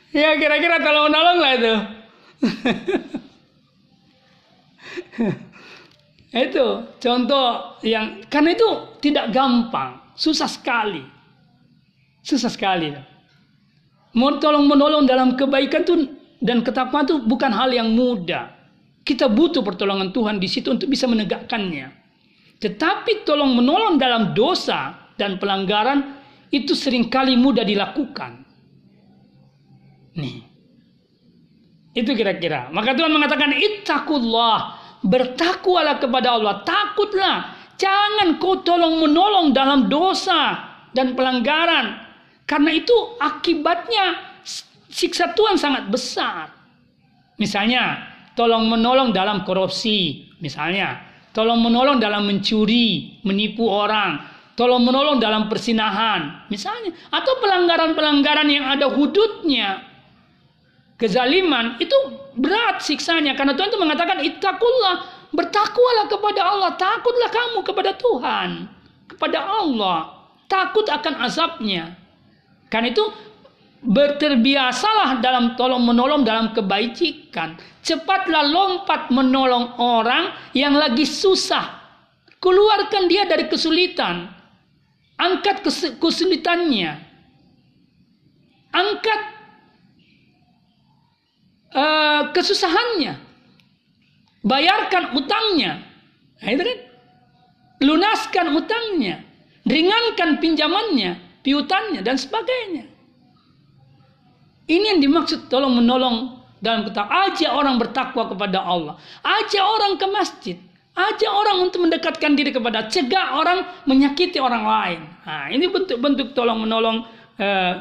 ya kira-kira tolong menolong lah itu. itu contoh yang karena itu tidak gampang, susah sekali. Susah sekali. Mau tolong menolong dalam kebaikan tuh dan ketakwaan itu bukan hal yang mudah. Kita butuh pertolongan Tuhan di situ untuk bisa menegakkannya. Tetapi tolong menolong dalam dosa dan pelanggaran itu sering kali mudah dilakukan. Nih. Itu kira-kira. Maka Tuhan mengatakan ittaqullah, bertakwalah kepada Allah, takutlah. Jangan kau tolong menolong dalam dosa dan pelanggaran. Karena itu akibatnya siksa Tuhan sangat besar. Misalnya, tolong menolong dalam korupsi, misalnya tolong menolong dalam mencuri, menipu orang, tolong menolong dalam persinahan, misalnya, atau pelanggaran-pelanggaran yang ada hududnya. Kezaliman itu berat siksanya karena Tuhan itu mengatakan ittaqullah, bertakwalah kepada Allah, takutlah kamu kepada Tuhan, kepada Allah, takut akan azabnya. Karena itu Berterbiasalah dalam tolong menolong dalam kebaikan. Cepatlah lompat menolong orang yang lagi susah. Keluarkan dia dari kesulitan. Angkat kesulitannya. Angkat kesusahannya. Bayarkan utangnya. Nah, kan? Lunaskan utangnya. Ringankan pinjamannya, piutannya, dan sebagainya. Ini yang dimaksud tolong menolong dalam kata ajak orang bertakwa kepada Allah. Ajak orang ke masjid. Ajak orang untuk mendekatkan diri kepada cegah orang menyakiti orang lain. Nah, ini bentuk-bentuk tolong menolong eh,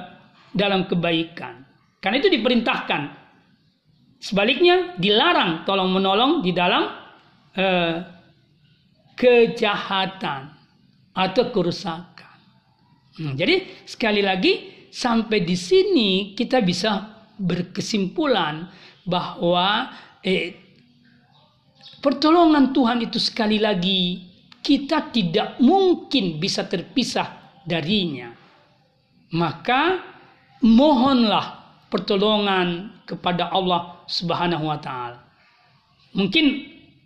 dalam kebaikan. Karena itu diperintahkan. Sebaliknya dilarang tolong menolong di dalam eh, kejahatan atau kerusakan. Hmm, jadi sekali lagi sampai di sini kita bisa berkesimpulan bahwa eh, pertolongan Tuhan itu sekali lagi kita tidak mungkin bisa terpisah darinya. Maka mohonlah pertolongan kepada Allah Subhanahu wa taala. Mungkin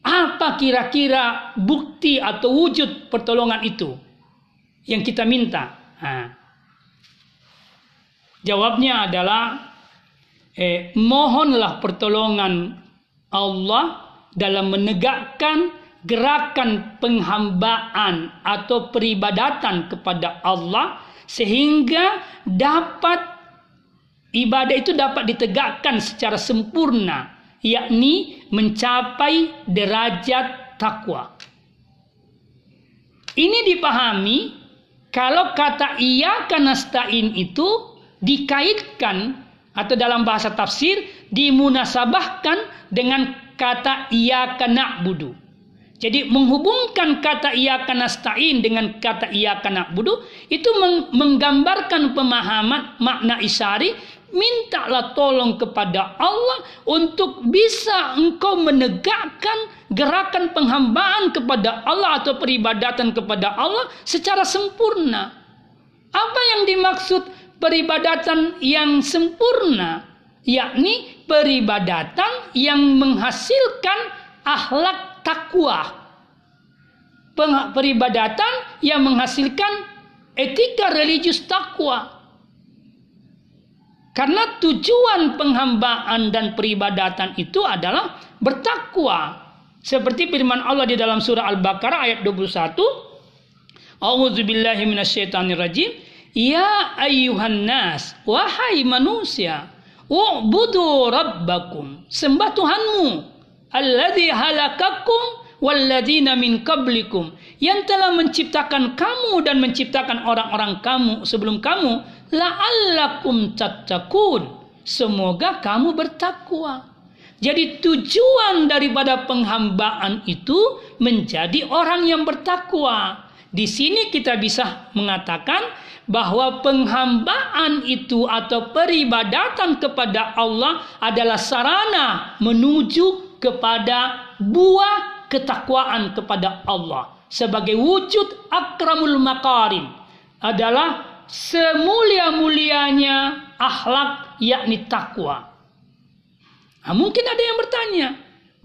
apa kira-kira bukti atau wujud pertolongan itu yang kita minta? Nah, jawabnya adalah eh, mohonlah pertolongan Allah dalam menegakkan gerakan penghambaan atau peribadatan kepada Allah sehingga dapat ibadah itu dapat ditegakkan secara sempurna yakni mencapai derajat takwa. Ini dipahami kalau kata iya kanastain itu dikaitkan atau dalam bahasa tafsir dimunasabahkan dengan kata iya kena budu. Jadi menghubungkan kata iya kanastain dengan kata iya kena budu itu menggambarkan pemahaman makna isari mintalah tolong kepada Allah untuk bisa engkau menegakkan gerakan penghambaan kepada Allah atau peribadatan kepada Allah secara sempurna. Apa yang dimaksud peribadatan yang sempurna? Yakni peribadatan yang menghasilkan akhlak takwa. Peribadatan yang menghasilkan etika religius takwa karena tujuan penghambaan dan peribadatan itu adalah bertakwa. Seperti firman Allah di dalam surah Al-Baqarah ayat 21. A'udzubillahi minasyaitonirrajim. Ya ayyuhan nas, wahai manusia, wa'budu rabbakum. Sembah Tuhanmu. Alladhi halakakum walladzina min qablikum yang telah menciptakan kamu dan menciptakan orang-orang kamu sebelum kamu la'allakum tattaqun. Semoga kamu bertakwa. Jadi tujuan daripada penghambaan itu menjadi orang yang bertakwa. Di sini kita bisa mengatakan bahwa penghambaan itu atau peribadatan kepada Allah adalah sarana menuju kepada buah ketakwaan kepada Allah. Sebagai wujud akramul makarim adalah semulia-mulianya akhlak yakni takwa. Nah, mungkin ada yang bertanya,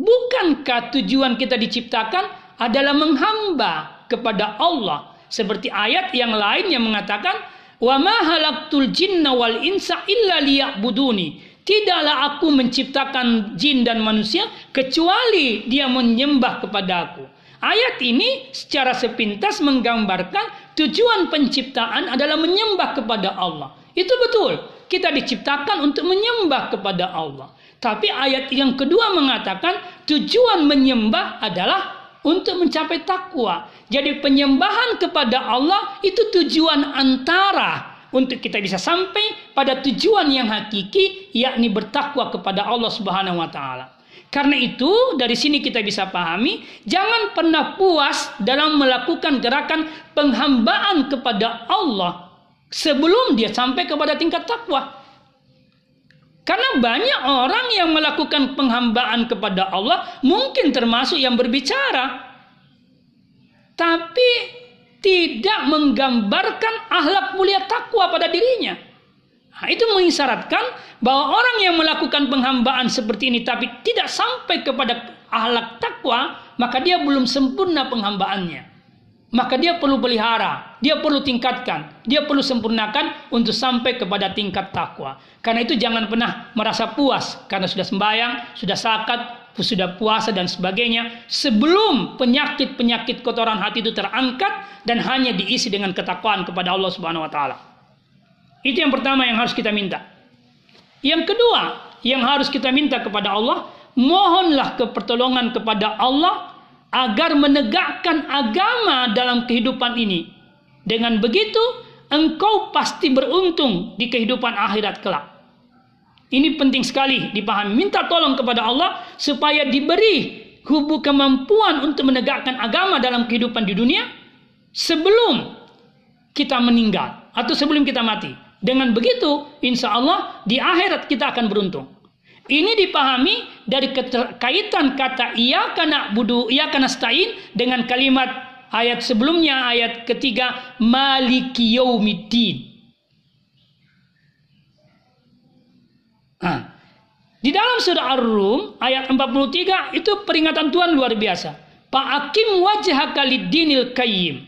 bukankah tujuan kita diciptakan adalah menghamba kepada Allah? Seperti ayat yang lain yang mengatakan, "Wa ma halaktul jinna wal insa illa liya'buduni." Tidaklah aku menciptakan jin dan manusia kecuali dia menyembah kepadaku. Ayat ini secara sepintas menggambarkan tujuan penciptaan adalah menyembah kepada Allah. Itu betul. Kita diciptakan untuk menyembah kepada Allah. Tapi ayat yang kedua mengatakan tujuan menyembah adalah untuk mencapai takwa. Jadi penyembahan kepada Allah itu tujuan antara untuk kita bisa sampai pada tujuan yang hakiki yakni bertakwa kepada Allah Subhanahu wa taala. Karena itu dari sini kita bisa pahami jangan pernah puas dalam melakukan gerakan penghambaan kepada Allah sebelum dia sampai kepada tingkat takwa. Karena banyak orang yang melakukan penghambaan kepada Allah mungkin termasuk yang berbicara. Tapi tidak menggambarkan ahlak mulia takwa pada dirinya. Nah, itu mengisyaratkan bahwa orang yang melakukan penghambaan seperti ini tapi tidak sampai kepada ahlak takwa, maka dia belum sempurna penghambaannya. Maka dia perlu pelihara, dia perlu tingkatkan, dia perlu sempurnakan untuk sampai kepada tingkat takwa. Karena itu jangan pernah merasa puas karena sudah sembahyang, sudah sakat, sudah puasa dan sebagainya sebelum penyakit-penyakit kotoran hati itu terangkat dan hanya diisi dengan ketakwaan kepada Allah Subhanahu wa taala. Itu yang pertama yang harus kita minta. Yang kedua, yang harus kita minta kepada Allah, mohonlah kepertolongan kepada Allah agar menegakkan agama dalam kehidupan ini. Dengan begitu, engkau pasti beruntung di kehidupan akhirat kelak. Ini penting sekali dipahami. Minta tolong kepada Allah supaya diberi kubu kemampuan untuk menegakkan agama dalam kehidupan di dunia sebelum kita meninggal atau sebelum kita mati. Dengan begitu, insya Allah di akhirat kita akan beruntung. Ini dipahami dari kaitan kata ia karena budu ia karena stain dengan kalimat ayat sebelumnya ayat ketiga maliki yaumiddin. Nah, di dalam surah Ar-Rum ayat 43 itu peringatan Tuhan luar biasa. Fa'akim wajah dinil kayyim.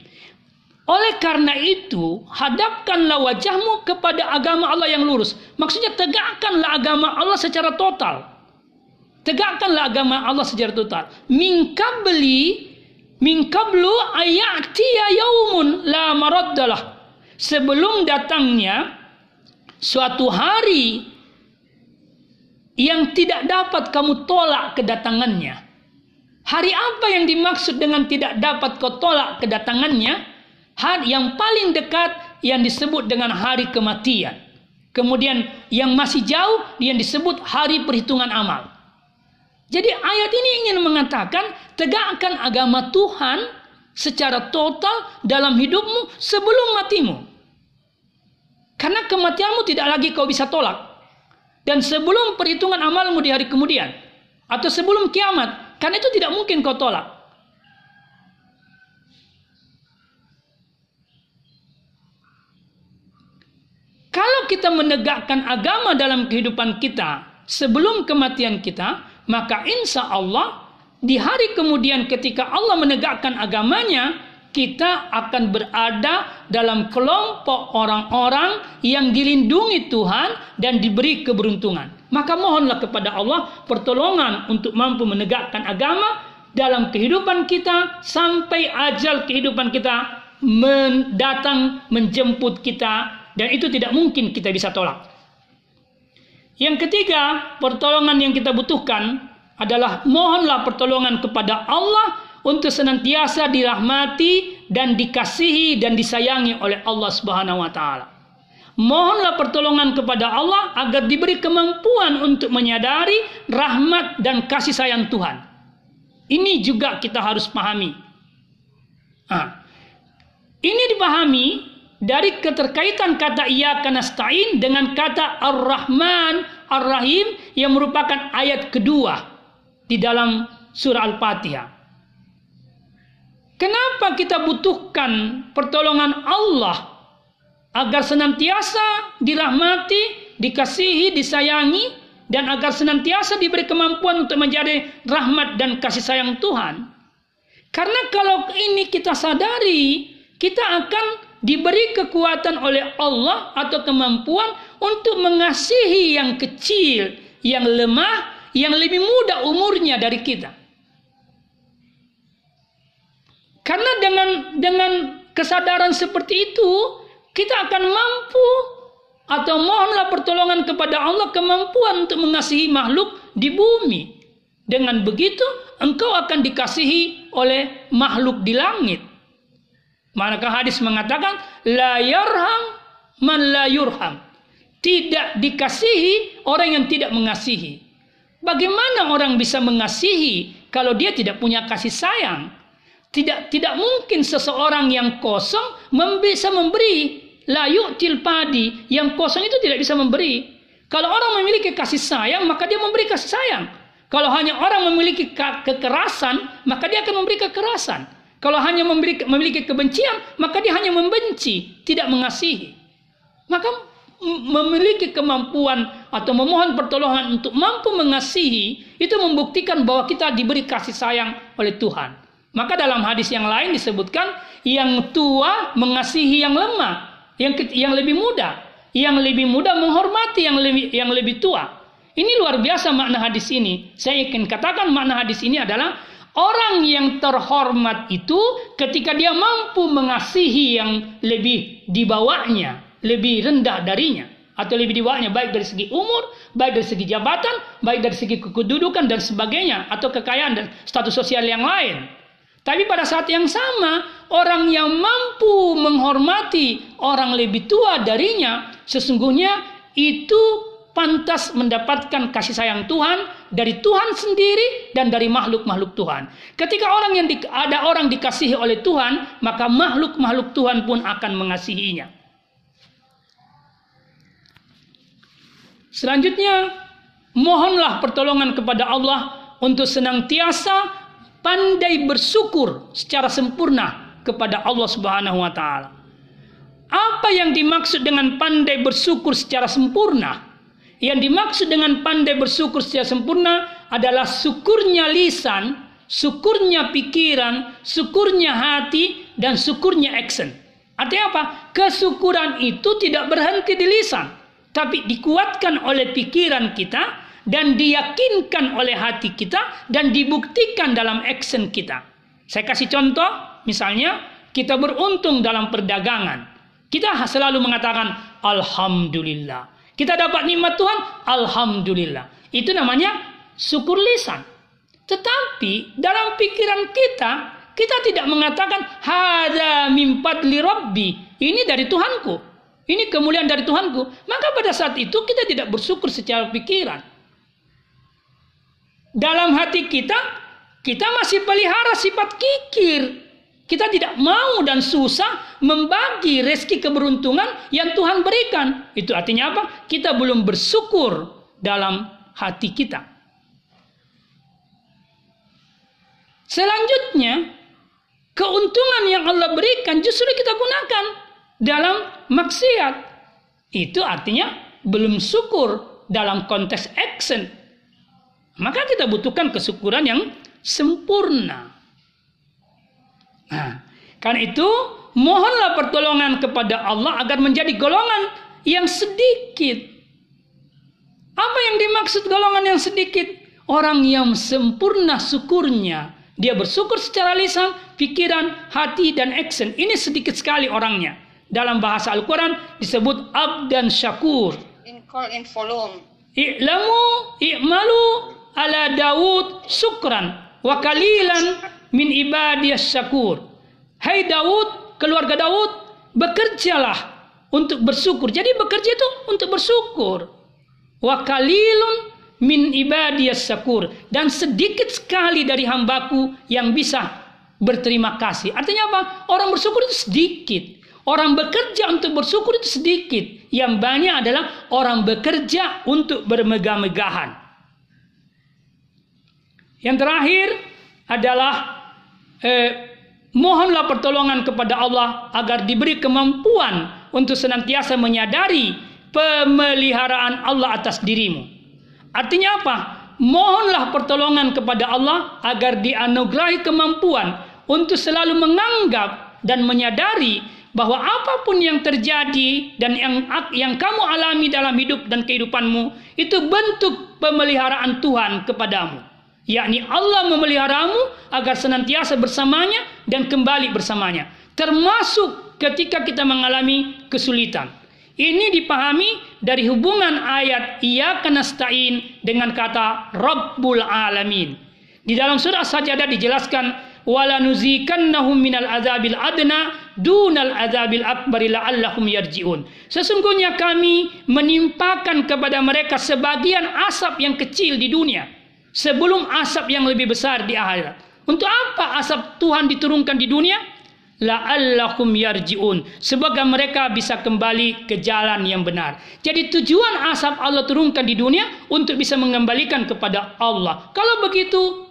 Oleh karena itu, hadapkanlah wajahmu kepada agama Allah yang lurus. Maksudnya tegakkanlah agama Allah secara total. Tegakkanlah agama Allah secara total. Minkabli minkablu ayatiya yaumun la maraddalah. Sebelum datangnya suatu hari yang tidak dapat kamu tolak kedatangannya. Hari apa yang dimaksud dengan tidak dapat kau tolak kedatangannya? Hari yang paling dekat yang disebut dengan hari kematian. Kemudian yang masih jauh yang disebut hari perhitungan amal. Jadi ayat ini ingin mengatakan tegakkan agama Tuhan secara total dalam hidupmu sebelum matimu. Karena kematianmu tidak lagi kau bisa tolak. Dan sebelum perhitungan amalmu di hari kemudian. Atau sebelum kiamat. Karena itu tidak mungkin kau tolak. Kalau kita menegakkan agama dalam kehidupan kita sebelum kematian kita, maka insya Allah di hari kemudian ketika Allah menegakkan agamanya, kita akan berada dalam kelompok orang-orang yang dilindungi Tuhan dan diberi keberuntungan. Maka mohonlah kepada Allah pertolongan untuk mampu menegakkan agama dalam kehidupan kita sampai ajal kehidupan kita mendatang menjemput kita dan itu tidak mungkin kita bisa tolak. Yang ketiga, pertolongan yang kita butuhkan adalah mohonlah pertolongan kepada Allah untuk senantiasa dirahmati dan dikasihi dan disayangi oleh Allah Subhanahu wa taala. Mohonlah pertolongan kepada Allah agar diberi kemampuan untuk menyadari rahmat dan kasih sayang Tuhan. Ini juga kita harus pahami. Nah, ini dipahami dari keterkaitan kata ia kanastain dengan kata Ar-Rahman Ar-Rahim yang merupakan ayat kedua di dalam surah Al-Fatihah. Kenapa kita butuhkan pertolongan Allah agar senantiasa dirahmati, dikasihi, disayangi dan agar senantiasa diberi kemampuan untuk menjadi rahmat dan kasih sayang Tuhan? Karena kalau ini kita sadari, kita akan diberi kekuatan oleh Allah atau kemampuan untuk mengasihi yang kecil, yang lemah, yang lebih muda umurnya dari kita. Karena dengan dengan kesadaran seperti itu, kita akan mampu atau mohonlah pertolongan kepada Allah kemampuan untuk mengasihi makhluk di bumi. Dengan begitu, engkau akan dikasihi oleh makhluk di langit. Manakah hadis mengatakan la yarham man la yurham. Tidak dikasihi orang yang tidak mengasihi. Bagaimana orang bisa mengasihi kalau dia tidak punya kasih sayang? Tidak tidak mungkin seseorang yang kosong bisa memberi layu padi yang kosong itu tidak bisa memberi. Kalau orang memiliki kasih sayang maka dia memberi kasih sayang. Kalau hanya orang memiliki kekerasan maka dia akan memberi kekerasan. Kalau hanya memiliki, memiliki kebencian, maka dia hanya membenci, tidak mengasihi. Maka memiliki kemampuan atau memohon pertolongan untuk mampu mengasihi itu membuktikan bahwa kita diberi kasih sayang oleh Tuhan. Maka dalam hadis yang lain disebutkan yang tua mengasihi yang lemah, yang yang lebih muda, yang lebih muda menghormati yang lebih yang lebih tua. Ini luar biasa makna hadis ini. Saya ingin katakan makna hadis ini adalah orang yang terhormat itu ketika dia mampu mengasihi yang lebih dibawanya, lebih rendah darinya atau lebih dibawanya baik dari segi umur, baik dari segi jabatan, baik dari segi kedudukan dan sebagainya atau kekayaan dan status sosial yang lain. Tapi pada saat yang sama, orang yang mampu menghormati orang lebih tua darinya, sesungguhnya itu pantas mendapatkan kasih sayang Tuhan dari Tuhan sendiri dan dari makhluk-makhluk Tuhan. Ketika orang yang di, ada orang dikasihi oleh Tuhan, maka makhluk-makhluk Tuhan pun akan mengasihinya. Selanjutnya, mohonlah pertolongan kepada Allah untuk senantiasa pandai bersyukur secara sempurna kepada Allah Subhanahu wa taala. Apa yang dimaksud dengan pandai bersyukur secara sempurna? Yang dimaksud dengan pandai bersyukur secara sempurna adalah syukurnya lisan, syukurnya pikiran, syukurnya hati, dan syukurnya action. Artinya apa? Kesyukuran itu tidak berhenti di lisan tapi dikuatkan oleh pikiran kita dan diyakinkan oleh hati kita dan dibuktikan dalam action kita. Saya kasih contoh, misalnya kita beruntung dalam perdagangan. Kita selalu mengatakan alhamdulillah. Kita dapat nikmat Tuhan, alhamdulillah. Itu namanya syukur lisan. Tetapi dalam pikiran kita, kita tidak mengatakan hada mimpat li rabbi. Ini dari Tuhanku. Ini kemuliaan dari Tuhanku. Maka pada saat itu kita tidak bersyukur secara pikiran. Dalam hati kita, kita masih pelihara sifat kikir. Kita tidak mau dan susah membagi rezeki keberuntungan yang Tuhan berikan. Itu artinya apa? Kita belum bersyukur dalam hati kita. Selanjutnya, keuntungan yang Allah berikan justru kita gunakan dalam maksiat. Itu artinya belum syukur dalam konteks action. Maka kita butuhkan kesyukuran yang sempurna. Nah, karena itu mohonlah pertolongan kepada Allah agar menjadi golongan yang sedikit. Apa yang dimaksud golongan yang sedikit? Orang yang sempurna syukurnya. Dia bersyukur secara lisan, pikiran, hati, dan action. Ini sedikit sekali orangnya dalam bahasa Al-Quran disebut abdan syakur. In call in volume. I'lamu i'malu ala Daud syukran wa kalilan min ibadiyas syakur. Hai Daud, keluarga Daud, bekerjalah untuk bersyukur. Jadi bekerja itu untuk bersyukur. Wa kalilun min ibadiyas syakur. Dan sedikit sekali dari hambaku yang bisa berterima kasih. Artinya apa? Orang bersyukur itu sedikit. Orang bekerja untuk bersyukur itu sedikit. Yang banyak adalah orang bekerja untuk bermegah-megahan. Yang terakhir adalah eh, mohonlah pertolongan kepada Allah agar diberi kemampuan untuk senantiasa menyadari pemeliharaan Allah atas dirimu. Artinya apa? Mohonlah pertolongan kepada Allah agar dianugerahi kemampuan untuk selalu menganggap dan menyadari bahwa apa pun yang terjadi dan yang yang kamu alami dalam hidup dan kehidupanmu itu bentuk pemeliharaan Tuhan kepadamu yakni Allah memeliharamu agar senantiasa bersamanya dan kembali bersamanya. Termasuk ketika kita mengalami kesulitan. Ini dipahami dari hubungan ayat ia nasta'in dengan kata Rabbul Alamin di dalam surah Sajadah dijelaskan wala nuzikannahum minal azabil adna dunal azabil akbari la'allahum yarji'un. Sesungguhnya kami menimpakan kepada mereka sebagian asap yang kecil di dunia sebelum asap yang lebih besar di akhirat. Untuk apa asap Tuhan diturunkan di dunia? La'allahum yarji'un. Semoga mereka bisa kembali ke jalan yang benar. Jadi tujuan asap Allah turunkan di dunia untuk bisa mengembalikan kepada Allah. Kalau begitu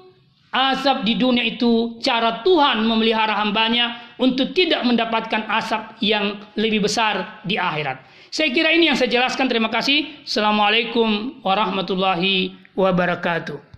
Azab di dunia itu cara Tuhan memelihara hambanya untuk tidak mendapatkan asap yang lebih besar di akhirat. Saya kira ini yang saya jelaskan. Terima kasih. Assalamualaikum warahmatullahi wabarakatuh.